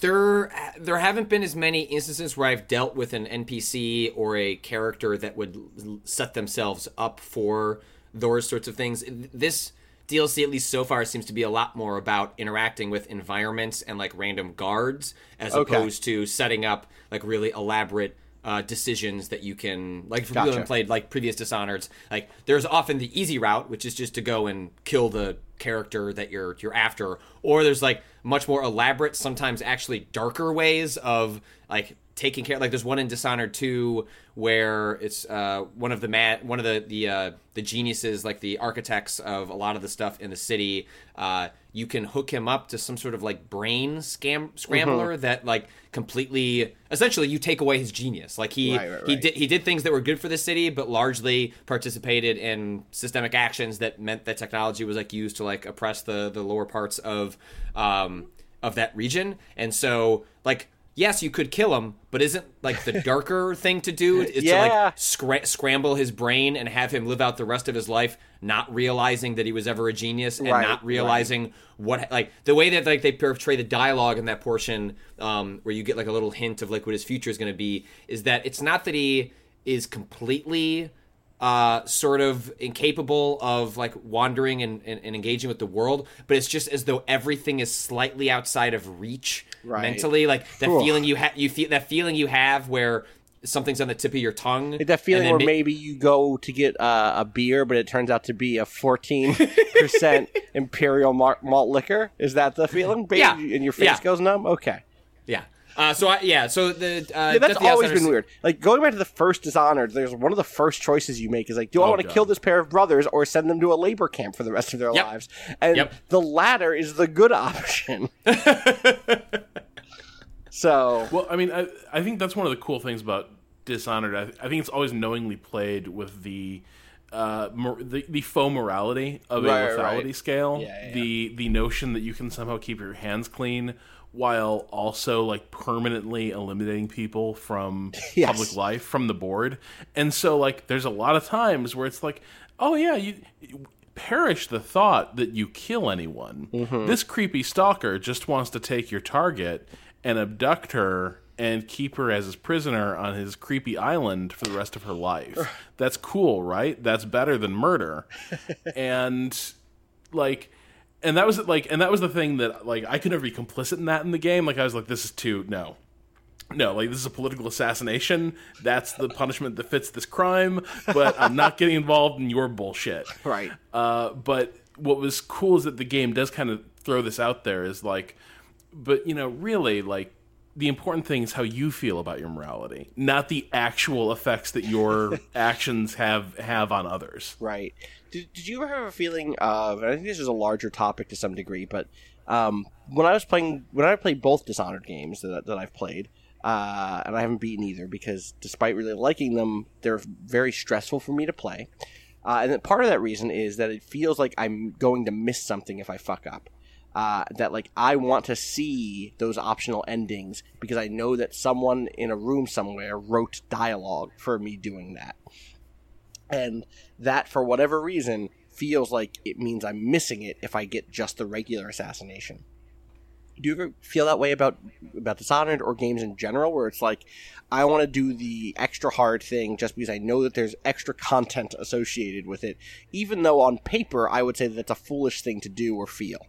There, there haven't been as many instances where I've dealt with an NPC or a character that would set themselves up for those sorts of things. This DLC, at least so far, seems to be a lot more about interacting with environments and like random guards, as Okay. opposed to setting up like really elaborate uh, decisions that you can like for people who haven't played like previous Dishonored's. Like there's often the easy route, which is just to go and kill the character that you're you're after, or there's like much more elaborate, sometimes actually darker ways of like taking care. Like there's one in Dishonored 2 where it's uh, one of the mad one of the the uh, the geniuses, like the architects of a lot of the stuff in the city. Uh, you can hook him up to some sort of like brain scam scrambler that like completely essentially you take away his genius like he Right, right, he did he did things that were good for the city but largely participated in systemic actions that meant that technology was like used to like oppress the the lower parts of um of that region and so like yes you could kill him but isn't like the darker thing to do is to like scra- scramble his brain and have him live out the rest of his life not realizing that he was ever a genius and Right, not right. realizing what like the way that like they portray the dialogue in that portion um where you get like a little hint of like what his future is going to be is that it's not that he is completely uh sort of incapable of like wandering and, and, and engaging with the world but it's just as though everything is slightly outside of reach Right. mentally like that feeling you have you feel that feeling you have where something's on the tip of your tongue That feeling where ma- maybe you go to get uh, a beer, but it turns out to be a fourteen percent imperial malt liquor. Is that the feeling? Baby, Yeah. and your face Yeah. goes numb. Okay. Yeah. Uh, so I, yeah, so the uh, Yeah, that's the always been weird. Like going back to the first Dishonored, there's one of the first choices you make is like, do I Oh, want to kill this pair of brothers or send them to a labor camp for the rest of their Yep. lives? And Yep. the latter is the good option. so Well, I mean, I, I think that's one of the cool things about Dishonored. I, I think it's always knowingly played with the uh, mor- the, the faux morality of Right, a lethality right. scale. Yeah, yeah, The the notion that you can somehow keep your hands clean while also like permanently eliminating people from Yes. public life from the board. And so like there's a lot of times where it's like, oh yeah, you perish the thought that you kill anyone. Mm-hmm. This creepy stalker just wants to take your target and abduct her and keep her as his prisoner on his creepy island for the rest of her life. That's cool, right? That's better than murder. and like and that was like and that was the thing that like I could never be complicit in that in the game. Like I was like this is too no. No, like this is a political assassination. That's the punishment that fits this crime, but I'm not getting involved in your bullshit. right. Uh, but what was cool is that the game does kind of throw this out there is like, but you know, really, like the important thing is how you feel about your morality, not the actual effects that your actions have have on others. Right. Did, did you ever have a feeling of? And I think this is a larger topic to some degree, but um, when I was playing, when I played both Dishonored games that, that I've played, uh, and I haven't beaten either because, despite really liking them, they're very stressful for me to play. Uh, and part of that reason is that it feels like I'm going to miss something if I fuck up. Uh, that like I want to see those optional endings because I know that someone in a room somewhere wrote dialogue for me doing that and that for whatever reason feels like it means I'm missing it if I get just the regular assassination. Do you ever feel that way about about Dishonored or games in general, where it's like I want to do the extra hard thing just because I know that there's extra content associated with it, even though on paper I would say that that's a foolish thing to do or feel.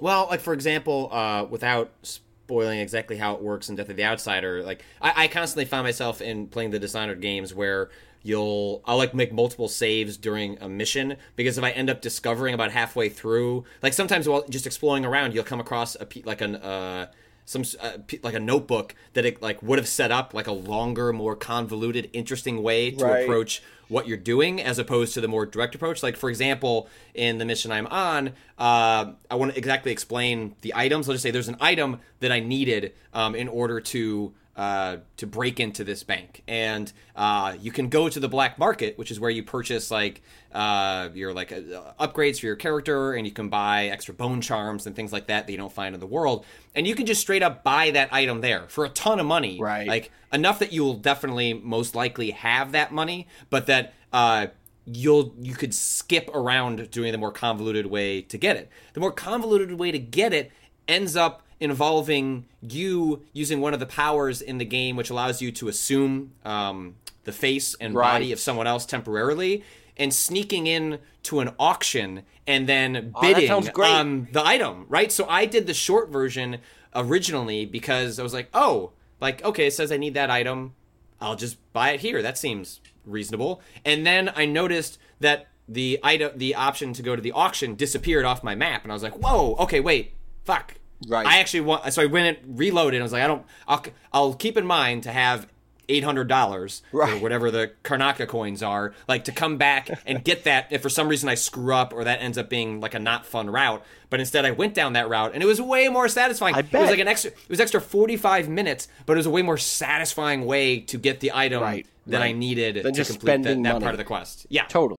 Well, like for example, uh, without spoiling exactly how it works in Death of the Outsider, like I, I constantly find myself in playing the Dishonored games where you'll I'll like make multiple saves during a mission because if I end up discovering about halfway through, like sometimes while just exploring around, you'll come across a like an uh some uh, like a notebook that it like would have set up like a longer, more convoluted, interesting way to Right. approach what you're doing as opposed to the more direct approach. Like for example, in the mission I'm on, uh, I want to exactly explain the items. I'll just say there's an item that I needed um, in order to. Uh, to break into this bank, and uh, you can go to the black market, which is where you purchase like uh, your like uh, upgrades for your character, and you can buy extra bone charms and things like that that you don't find in the world, and you can just straight up buy that item there for a ton of money, Right. Like enough that you will definitely most likely have that money, but that uh, you'll you could skip around doing the more convoluted way to get it. The more convoluted way to get it ends up involving you using one of the powers in the game, which allows you to assume um, the face and body of someone else temporarily. And sneaking in to an auction and then Oh, bidding great. on the item, right? So I did the short version originally because I was like, oh, like okay, it says I need that item. I'll just buy it here. That seems reasonable. And then I noticed that the item, the option to go to the auction disappeared off my map, and I was like, whoa, okay, wait, fuck. Right. I actually want. So I went and reloaded. I was like, I don't. I'll. I'll keep in mind to have. Eight hundred dollars or whatever the Karnaka coins are, like to come back and get that. If for some reason I screw up or that ends up being like a not fun route, but instead I went down that route and it was way more satisfying. I bet. It was like an extra. It was extra forty five minutes, but it was a way more satisfying way to get the item Right, that I needed Than to complete that, that part of the quest. Yeah, Totally.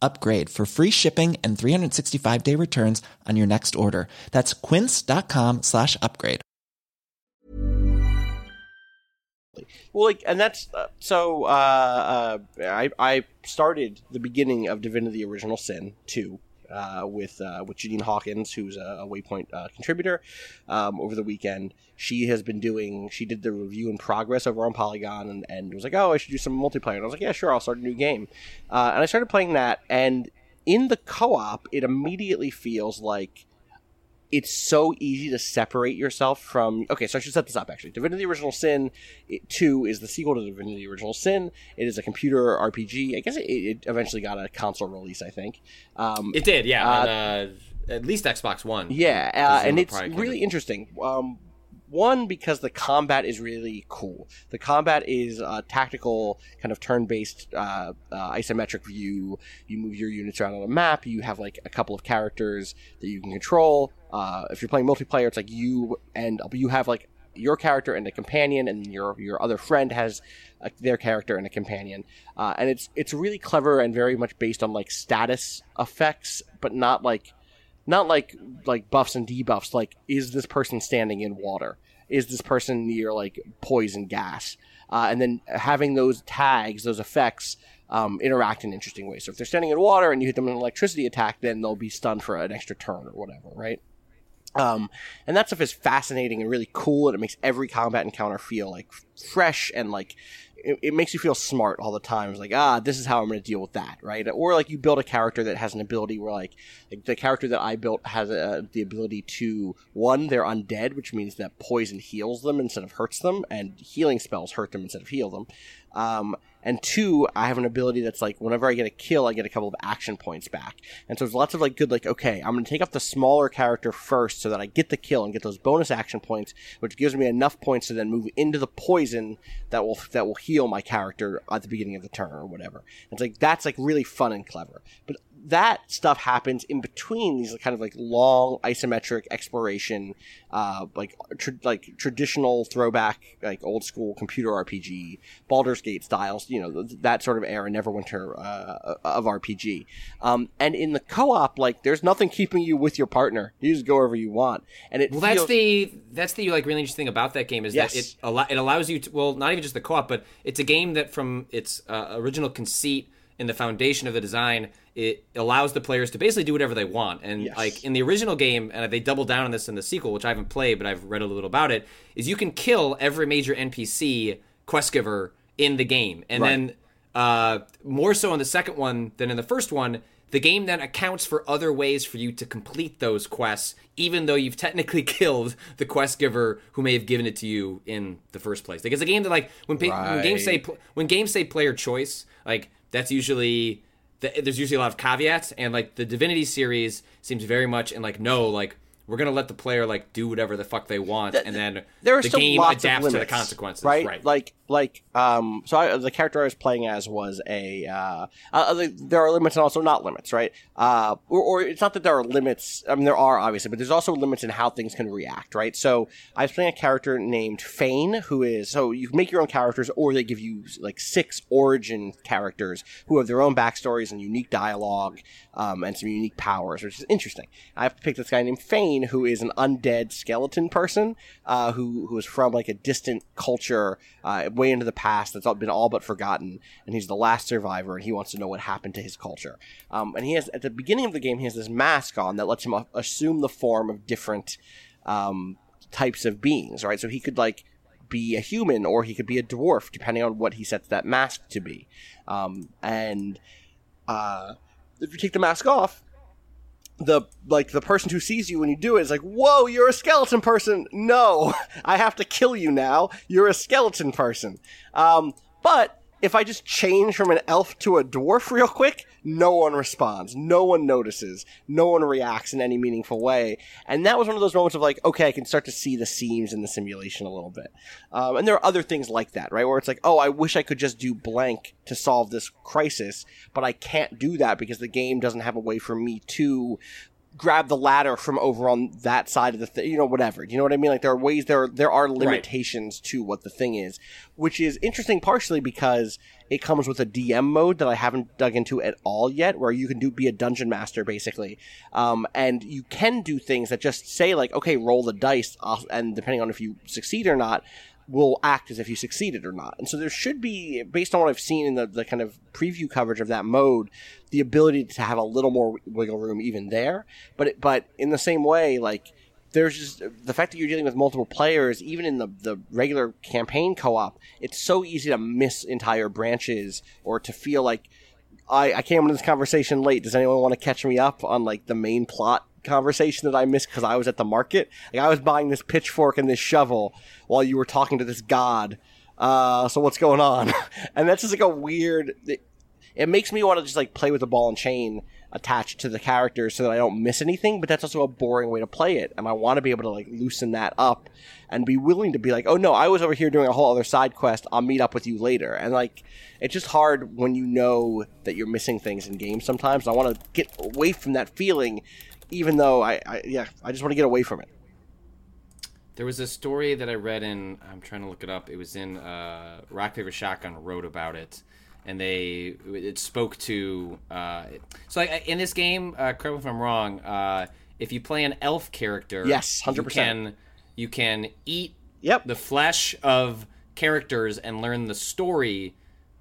upgrade for free shipping and 365 day returns on your next order. That's quince.com slash upgrade. Well, like, and that's uh, so. Uh, uh, I I started the beginning of Divinity: Original Sin two uh, with uh, with Janine Hawkins, who's a, a Waypoint uh, contributor, um, over the weekend. She has been doing. She did the review in progress over on Polygon, and, and was like, "Oh, I should do some multiplayer." And I was like, "Yeah, sure, I'll start a new game." Uh, and I started playing that, and in the co-op, it immediately feels like it's so easy to separate yourself from. Okay, so I should set this up actually. Divinity Original Sin 2 is the sequel to Divinity Original Sin. It is a computer RPG. I guess it, it eventually got a console release, I think. Um, It did, yeah. Uh, on, uh, at least Xbox One. yeah, uh, and it's really interesting. Um, one because the combat is really cool. The combat is a tactical, kind of turn-based, uh, uh, isometric view. You move your units around on a map. You have like a couple of characters that you can control. Uh, if you're playing multiplayer, it's like you and you have like your character and a companion, and your your other friend has uh, their character and a companion. Uh, and it's it's really clever and very much based on like status effects, but not like not like like buffs and debuffs like is this person standing in water? Is this person near like poison gas? Uh, and then having those tags those effects um, interact in interesting ways so if they're standing in water and you hit them with an electricity attack then they'll be stunned for an extra turn or whatever right? Um, and that stuff is fascinating and really cool and it makes every combat encounter feel like fresh and like it, it makes you feel smart all the time. It's like, ah, this is how I'm going to deal with that, right? Or like you build a character that has an ability where like, like the character that I built has uh the ability to one, they're undead, which means that poison heals them instead of hurts them, and healing spells hurt them instead of heal them. Um, and two, I have an ability that's like whenever I get a kill, I get a couple of action points back. And so there's lots of like good, like okay, I'm going to take off the smaller character first so that I get the kill and get those bonus action points, which gives me enough points to then move into the poison that will that will heal my character at the beginning of the turn or whatever. It's like that's like really fun and clever. But that stuff happens in between these kind of like long isometric exploration, uh, like tr- like traditional throwback, like old school computer RPG, Baldur's Gate styles, you know, th- that sort of era, Neverwinter uh, of RPG. Um, and in the co-op, like there's nothing keeping you with your partner. You just go wherever you want, and it Well, feels, that's the that's the like really interesting thing about that game is Yes. that it al- it allows you to well not even just the co-op but it's a game that from its uh, original conceit and the foundation of the design it allows the players to basically do whatever they want and Yes. like in the original game and they double down on this in the sequel which I haven't played but I've read a little about it is you can kill every major NPC quest giver in the game and Right. then uh, more so in the second one than in the first one. The game then accounts for other ways for you to complete those quests, even though you've technically killed the quest giver who may have given it to you in the first place. Like it's a game that, like, when, pa- when games say pl- when games say player choice, like that's usually th- there's usually a lot of caveats, and like the Divinity series seems very much in like no, like we're gonna let the player like do whatever the fuck they want, and then there are the still game lots adapts of to the consequences, right? right? Like, like, um, so I, the character I was playing as was a. Uh, uh, there are limits and also not limits, right? Uh, or, or it's not that there are limits. I mean, there are obviously, but there's also limits in how things can react, right? So I was playing a character named Fane, who is so you make your own characters, or they give you like six origin characters who have their own backstories and unique dialogue um, and some unique powers, which is interesting. I have to pick this guy named Fane, who is an undead skeleton person uh, who who is from like a distant culture uh, way into the past that's been all but forgotten, and he's the last survivor, and he wants to know what happened to his culture. Um, and he has at the beginning of the game, he has this mask on that lets him assume the form of different um, types of beings, right? So he could like be a human or he could be a dwarf, depending on what he sets that mask to be. Um, and uh, if you take the mask off, the like the person who sees you when you do it is like, "Whoa, you're a skeleton person!" No, I have to kill you now. You're a skeleton person. Um, but if I just change from an elf to a dwarf real quick, no one responds, no one notices, no one reacts in any meaningful way. And that was one of those moments of like, okay, I can start to see the seams in the simulation a little bit. Um, and there are other things like that, right? Where it's like, oh, I wish I could just do blank to solve this crisis, but I can't do that because the game doesn't have a way for me to grab the ladder from over on that side of the thing, you know, whatever. You know what I mean? Like there are ways there are, there are limitations to what the thing is, which is interesting partially because it comes with a DM mode that I haven't dug into at all yet, where you can do be a dungeon master basically, um, and you can do things that just say like, okay, roll the dice, off, and depending on if you succeed or not. will act as if you succeeded or not. And so there should be, based on what I've seen in the, the kind of preview coverage of that mode, the ability to have a little more wiggle room even there. But it, but in the same way, like there's just the fact that you're dealing with multiple players, even in the, the regular campaign co-op, it's so easy to miss entire branches or to feel like I, I came into this conversation late. Does anyone want to catch me up on like the main plot conversation that I missed because I was at the market? Like I was buying this pitchfork and this shovel while you were talking to this god. Uh, so what's going on? and that's just like a weird. It, it makes me want to just like play with the ball and chain attached to the characters so that I don't miss anything, but that's also a boring way to play it. And I want to be able to like loosen that up and be willing to be like, oh no, I was over here doing a whole other side quest. I'll meet up with you later. And like, it's just hard when you know that you're missing things in games sometimes. I want to get away from that feeling, even though I, I yeah, I just want to get away from it. There was a story that I read in. I'm trying to look it up. It was in uh, Rock Paper Shotgun wrote about it, and they it spoke to. Uh, so like in this game, uh, correct me if I'm wrong. Uh, if you play an elf character, Yes, 100%. can you can eat Yep. the flesh of characters and learn the story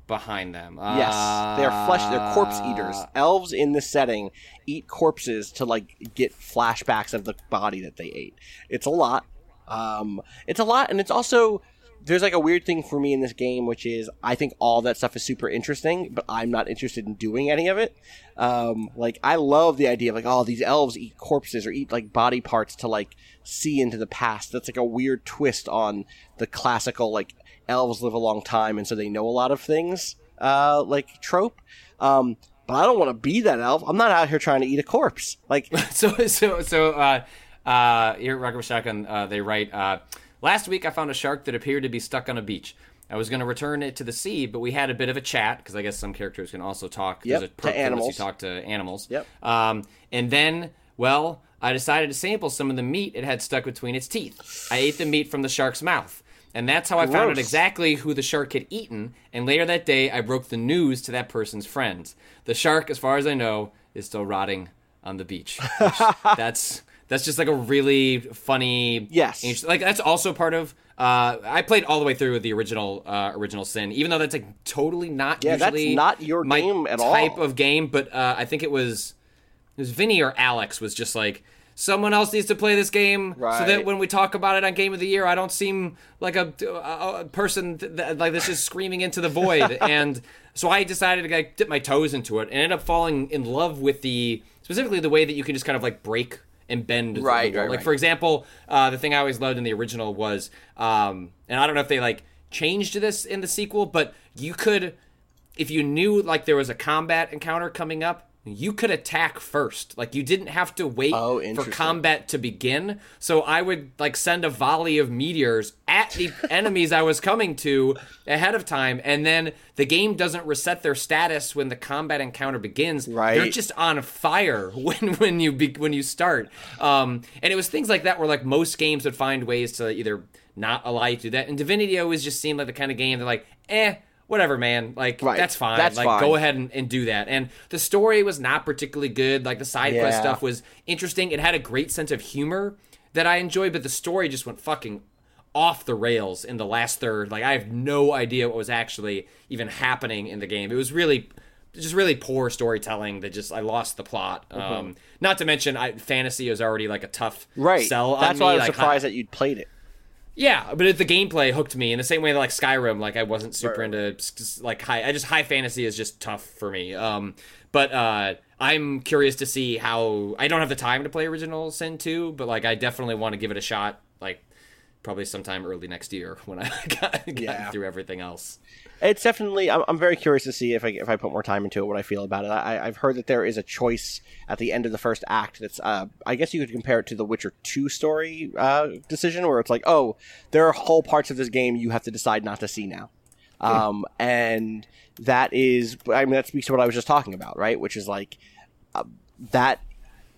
behind them. Yes, they are flesh. They're corpse eaters. Uh, Elves in this setting eat corpses to like get flashbacks of the body that they ate. It's a lot. Um, it's a lot, and it's also there's like a weird thing for me in this game, which is I think all that stuff is super interesting, but I'm not interested in doing any of it. Um, like I love the idea of like, oh, these elves eat corpses or eat like body parts to like see into the past. That's like a weird twist on the classical like elves live a long time and so they know a lot of things uh, like trope. Um, but I don't want to be that elf. I'm not out here trying to eat a corpse. Like so so so uh uh here at Rocket Shotgun uh they write uh last week I found a shark that appeared to be stuck on a beach. I was going to return it to the sea, but we had a bit of a chat because I guess some characters can also talk. Yep, There's a to perk lets animals. You talk to animals. Yep. Um, and then, well, I decided to sample some of the meat it had stuck between its teeth. I ate the meat from the shark's mouth. And that's how I found out exactly who the shark had eaten. And later that day, I broke the news to that person's friends. The shark, as far as I know, is still rotting on the beach. That's that's just like a really funny. Yes. Like that's also part of. Uh, I played all the way through with the original uh, original Sin, even though that's like totally not Yeah, that's usually not your my game at type all. of game. But uh, I think it was it was Vinny or Alex was just like someone else needs to play this game so that when we talk about it on Game of the Year, I don't seem like a, a, a person th- that, like this is screaming into the void. and so I decided to like, dip my toes into it and ended up falling in love with the specifically the way that you can just kind of like break and bend Right, right, like right. for example uh, the thing i always loved in the original was um, and i don't know if they like changed this in the sequel but you could if you knew like there was a combat encounter coming up you could attack first. Like you didn't have to wait Oh, for combat to begin. So i would like send a volley of meteors at the enemies i was coming to ahead of time and then the game doesn't reset their status when the combat encounter begins. Right, they're just on fire when when you be, when you start. Um and it was things like that where like most games would find ways to either not allow you to do that. And divinity always just seemed like the kind of game that like eh whatever man like Right. that's fine That's like fine. go ahead and, and do that and the story was not particularly good like the side quest stuff was interesting it had a great sense of humor that i enjoyed but the story just went fucking off the rails in the last third like i have no idea what was actually even happening in the game it was really just really poor storytelling that just i lost the plot um not to mention I, fantasy is already like a tough Mm-hmm. right. sell That's me, why I was like, surprised that you'd played it. Yeah, but it, the gameplay hooked me in the same way that like Skyrim, like I wasn't super into s- s- like high. I just high fantasy is just tough for me. Um, but uh, I'm curious to see how. I don't have the time to play Original Sin 2, but like I definitely want to give it a shot. Probably sometime early next year when I got, got Yeah. through everything else. It's definitely. I'm, I'm very curious to see if I if I put more time into it, what I feel about it. I, I've heard that there is a choice at the end of the first act. That's. Uh, I guess you could compare it to the Witcher Two story uh, decision, where it's like, oh, there are whole parts of this game you have to decide not to see now, um, and that is. I mean, that speaks to what I was just talking about, right? Which is like uh, that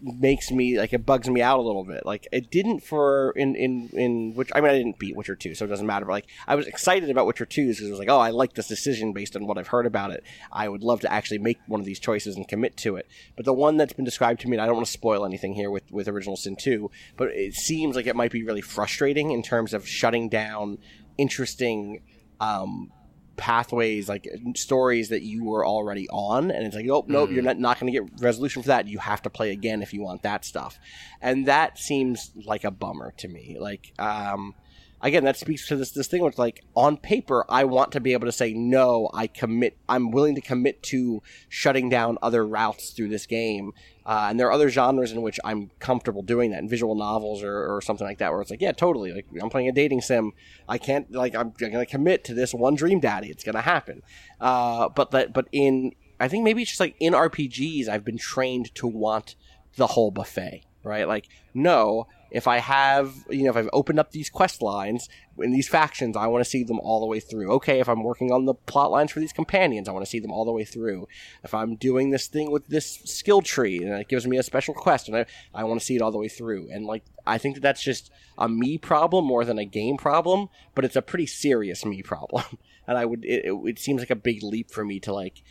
makes me like it bugs me out a little bit. Like it didn't for in in in which I mean I didn't beat Witcher two, so it doesn't matter. But like I was excited about Witcher two because it was like, oh, I like this decision based on what I've heard about it. I would love to actually make one of these choices and commit to it. But the one that's been described to me, and I don't want to spoil anything here with with Original Sin two, but it seems like it might be really frustrating in terms of shutting down interesting um, pathways, like stories that you were already on, and it's like, oh nope, you're not not going to get resolution for that. You have to play again if you want that stuff, and that seems like a bummer to me. Like, um, again, that speaks to this this thing where it's like on paper, I want to be able to say no. I commit. I'm willing to commit to shutting down other routes through this game. Uh, and there are other genres in which I'm comfortable doing that, in visual novels or, or something like that, where it's like, yeah, totally. Like I'm playing a dating sim. I can't like I'm going to commit to this one dream daddy. It's to happen. Uh, but that but in I think maybe it's just like in RPGs, I've been trained to want the whole buffet, right? Like, no, if I have, you know, if I've opened up these quest lines in these factions, I want to see them all the way through. Okay, if I'm working on the plot lines for these companions, I want to see them all the way through. If I'm doing this thing with this skill tree and it gives me a special quest, and I, I want to see it all the way through. And like, I think that that's just a me problem more than a game problem, but it's a pretty serious me problem. and I would, it, it, it seems like a big leap for me to like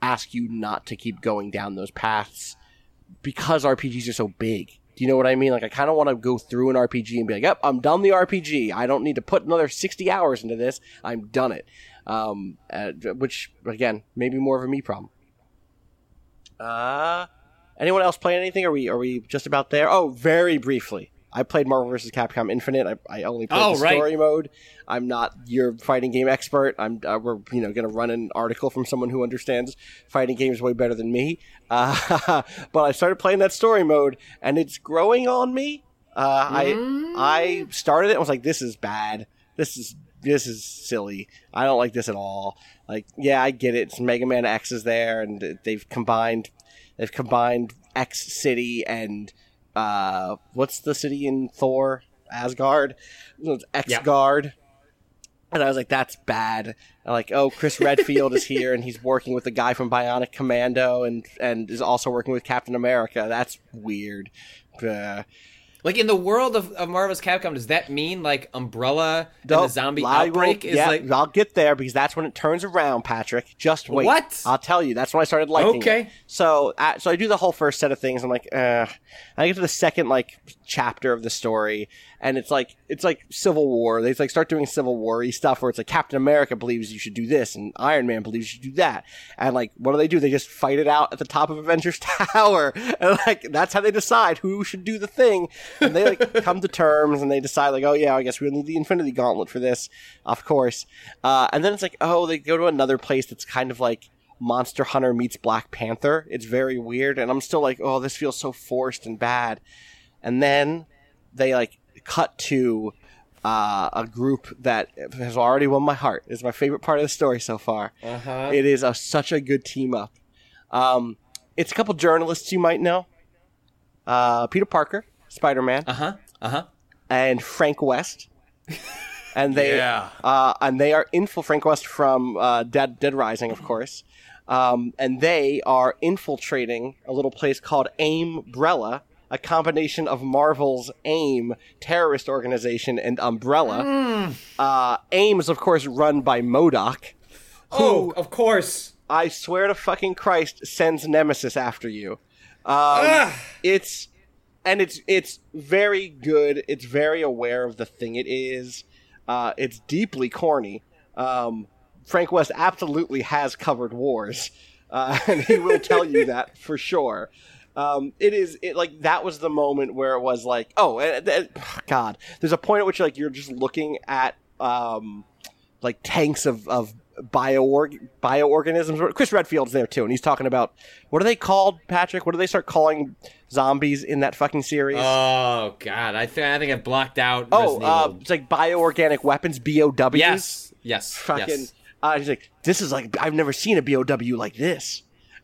ask you not to keep going down those paths because RPGs are so big. Do you know what I mean? Like, I kind of want to go through an RPG and be like, yep, I'm done the RPG. I don't need to put another 60 hours into this. I'm done it. Um, uh, which, again, maybe more of a me problem. Uh, anyone else play anything? Are we, are we just about there? Oh, very briefly. I played Marvel vs. Capcom Infinite. I, I only played Oh, the right. story mode. I'm not your fighting game expert. I'm uh, we're you know going to run an article from someone who understands fighting games way better than me. Uh, but I started playing that story mode, and it's growing on me. Uh, I I started it and was like, this is bad. This is this is silly. I don't like this at all. Like, yeah, I get it. It's Mega Man X is there, and they've combined they've combined X City and uh, what's the city in Thor? Asgard. It's Xgard. And I was like, that's bad. Like, oh, Chris Redfield is here and he's working with the guy from Bionic Commando and and is also working with Captain America. That's weird. Uh, Like in the world of, of Marvel's Capcom, does that mean like Umbrella and the zombie I will- outbreak is yeah, like I'll get there because that's when it turns around, Patrick. Just wait. What? I'll tell you. That's when I started liking Okay. it. So, uh, so I do the whole first set of things. I'm like, uh, I get to the second like chapter of the story, and it's like it's like Civil War. They like start doing Civil War stuff where it's like Captain America believes you should do this, and Iron Man believes you should do that, and like what do they do? They just fight it out at the top of Avengers Tower, and like that's how they decide who should do the thing. And they like come to terms, and they decide like, oh yeah, I guess we'll need the Infinity Gauntlet for this, of course. Uh, and then it's like, oh, they go to another place that's kind of like. Monster Hunter meets Black Panther. It's very weird, and I'm still like, oh, this feels so forced and bad. And then they like cut to uh, a group that has already won my heart. It's my favorite part of the story so far. Uh-huh. It is a, such a good team up. Um, it's a couple journalists you might know. Uh, Peter Parker, Spider Man, uh-huh. Uh-huh. and Frank West. And they Yeah. uh, and they are infil Frank West from uh, Dead Dead Rising, of course. Um, and they are infiltrating a little place called Aimbrella, a combination of Marvel's AIM terrorist organization and Umbrella. Uh, AIM is, of course, run by MODOK. Oh, of course. I swear to fucking Christ, sends Nemesis after you. Um, it's and it's it's very good. It's very aware of the thing it is. Uh, it's deeply corny. Um, Frank West absolutely has covered wars, uh, and he will tell you that for sure. Um, it is it like that was the moment where it was like, oh, uh, uh, God. There's a point at which like you're just looking at um, like tanks of of bioorg bioorganisms. Chris Redfield's there too, and he's talking about what are they called, Patrick? What do they start calling zombies in that fucking series? Oh God, I think I think I blocked out. oh, uh, it's like bioorganic weapons, BOWs. yes, yes, fucking. yes. Uh, he's like, this is like I've never seen a BOW like this.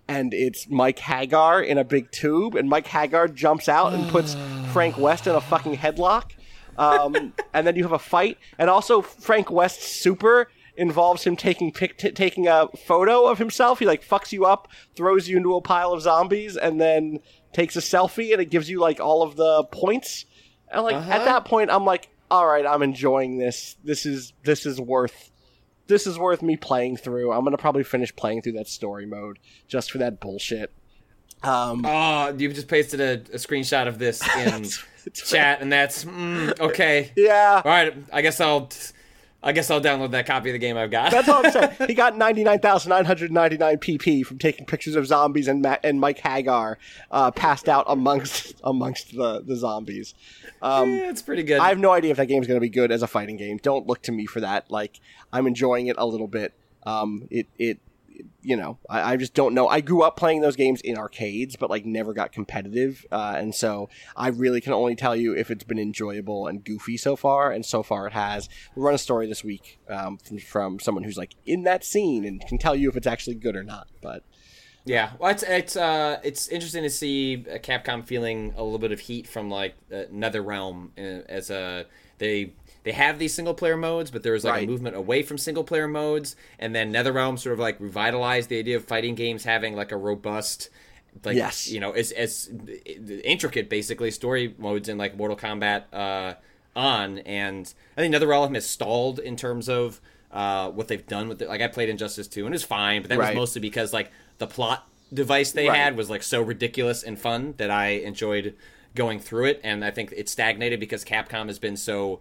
And it's Mike Haggar in a big tube, and Mike Haggar jumps out and puts Frank West in a fucking headlock. Um, and then you have a fight, and also Frank West's super involves him taking pic- t- taking a photo of himself. He like fucks you up, throws you into a pile of zombies, and then takes a selfie, and it gives you like all of the points. And like at that point, I'm like, all right, I'm enjoying this. This is this is worth this is worth me playing through. I'm gonna probably finish playing through that story mode just for that bullshit. Um, Oh, you've just pasted a, a screenshot of this in chat, and that's mm, okay. yeah, All right, I guess I'll I guess I'll download that copy of the game I've got. That's all I'm saying. He got 99,999 PP from taking pictures of zombies and Ma- and Mike Haggar uh, passed out amongst amongst the, the zombies. Um, Yeah, it's pretty good. I have no idea if that game's going to be good as a fighting game. Don't look to me for that. Like I'm enjoying it a little bit. Um, it it you know I, I just don't know. I grew up playing those games in arcades, but like never got competitive, uh, and so I really can only tell you if it's been enjoyable and goofy so far. And so far it has. We'll run a story this week um, from, from someone who's like in that scene and can tell you if it's actually good or not. But Yeah, well, it's it's uh, it's interesting to see uh, Capcom feeling a little bit of heat from like uh, NetherRealm uh, as a they they have these single player modes, but there was like Right. a movement away from single player modes, and then NetherRealm sort of like revitalized the idea of fighting games having like a robust. Like Yes. you know, as as intricate basically story modes in like Mortal Kombat uh, on, and I think NetherRealm has stalled in terms of uh, what they've done with it. Like I played Injustice 2 and it was fine, but that Right. was mostly because like the plot device they Right. had was like so ridiculous and fun that I enjoyed going through it, and I think it stagnated because Capcom has been so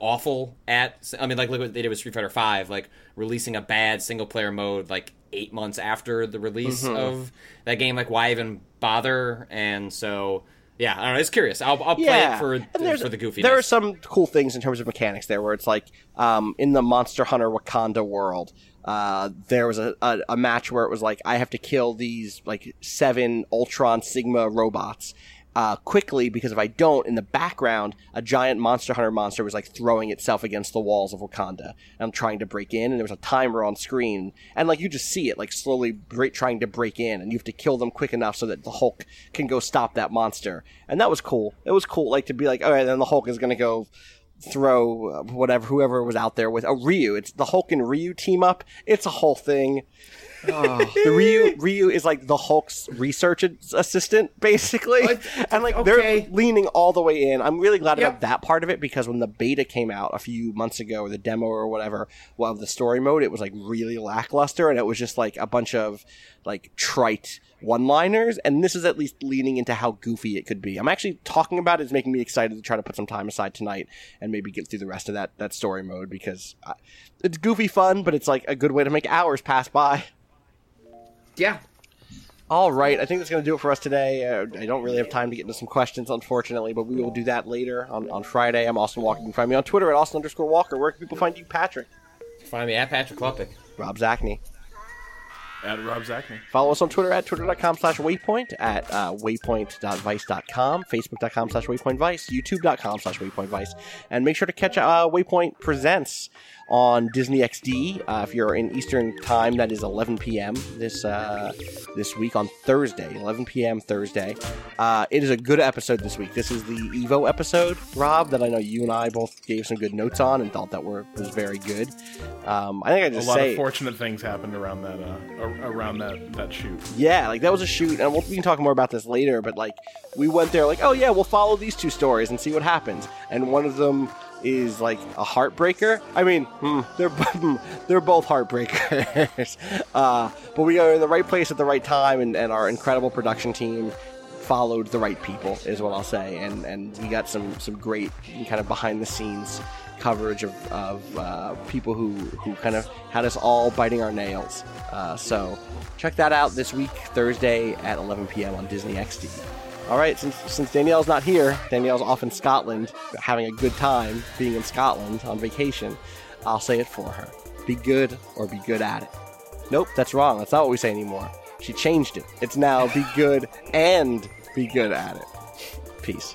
awful at. I mean, like look what they did with Street Fighter Five, like releasing a bad single player mode like eight months after the release Mm-hmm. of that game. Like, why even bother? And so, yeah, I don't know. It's curious. I'll, I'll play yeah, it for for the goofiness. There are some cool things in terms of mechanics there, where it's like um, in the Monster Hunter Wakanda world. Uh, there was a, a, a match where it was like I have to kill these like seven Ultron Sigma robots uh, quickly because if I don't, in the background, a giant Monster Hunter monster was like throwing itself against the walls of Wakanda. And I'm trying to break in, and there was a timer on screen, and like you just see it like slowly break, trying to break in, and you have to kill them quick enough so that the Hulk can go stop that monster. And that was cool. It was cool, like to be like, all right, then the Hulk is gonna go throw uh, whatever whoever was out there with a Ryu. It's the Hulk and Ryu team up. It's a whole thing. Oh, the Ryu Ryu is like the Hulk's research assistant, basically, and like okay. they're leaning all the way in. I'm really glad Yep. about that part of it because when the beta came out a few months ago, or the demo or whatever, well, of the story mode, it was like really lackluster, and it was just like a bunch of like trite one-liners. And this is at least leaning into how goofy it could be. I'm actually talking about it is making me excited to try to put some time aside tonight and maybe get through the rest of that that story mode because uh, it's goofy fun, but it's like a good way to make hours pass by. yeah. All right, I think that's going to do it for us today. Uh, I don't really have time to get into some questions, unfortunately, but we will do that later on, on Friday. I'm Austin Walker. You can find me on Twitter at Austin underscore Walker. Where can people find you, Patrick? Find me at Patrick Klepek. Rob Zacny. At Rob Zacny. Follow us on Twitter at twitter.com slash waypoint, at uh, waypoint.vice.com, facebook.com slash waypointvice, youtube.com slash waypointvice. And make sure to catch uh, Waypoint Presents on Disney XD. Uh, if you're in Eastern Time, that is 11 p.m. this uh, this week on Thursday, 11 p.m. Thursday. Uh, it is a good episode this week. This is the Evo episode, Rob, that I know you and I both gave some good notes on and thought that were was very good. Um, I think I just a lot say of fortunate things happened around that uh, around that that shoot. yeah, like that was a shoot, and we'll, we can talk more about this later. But like, we went there, like, oh yeah, we'll follow these two stories and see what happens. And one of them is like a heartbreaker. I mean, hmm, they're they're both heartbreakers. uh, but we are in the right place at the right time, and, and our incredible production team followed the right people, is what I'll say. And and we got some some great kind of behind the scenes coverage of, of uh, people who, who kind of had us all biting our nails. Uh, so check that out this week, Thursday at 11 p.m. on Disney XD. All right, since, since Danielle's not here, Danielle's off in Scotland having a good time being in Scotland on vacation, I'll say it for her. Be good or be good at it. Nope, that's wrong. That's not what we say anymore. She changed it. It's now be good and be good at it. Peace.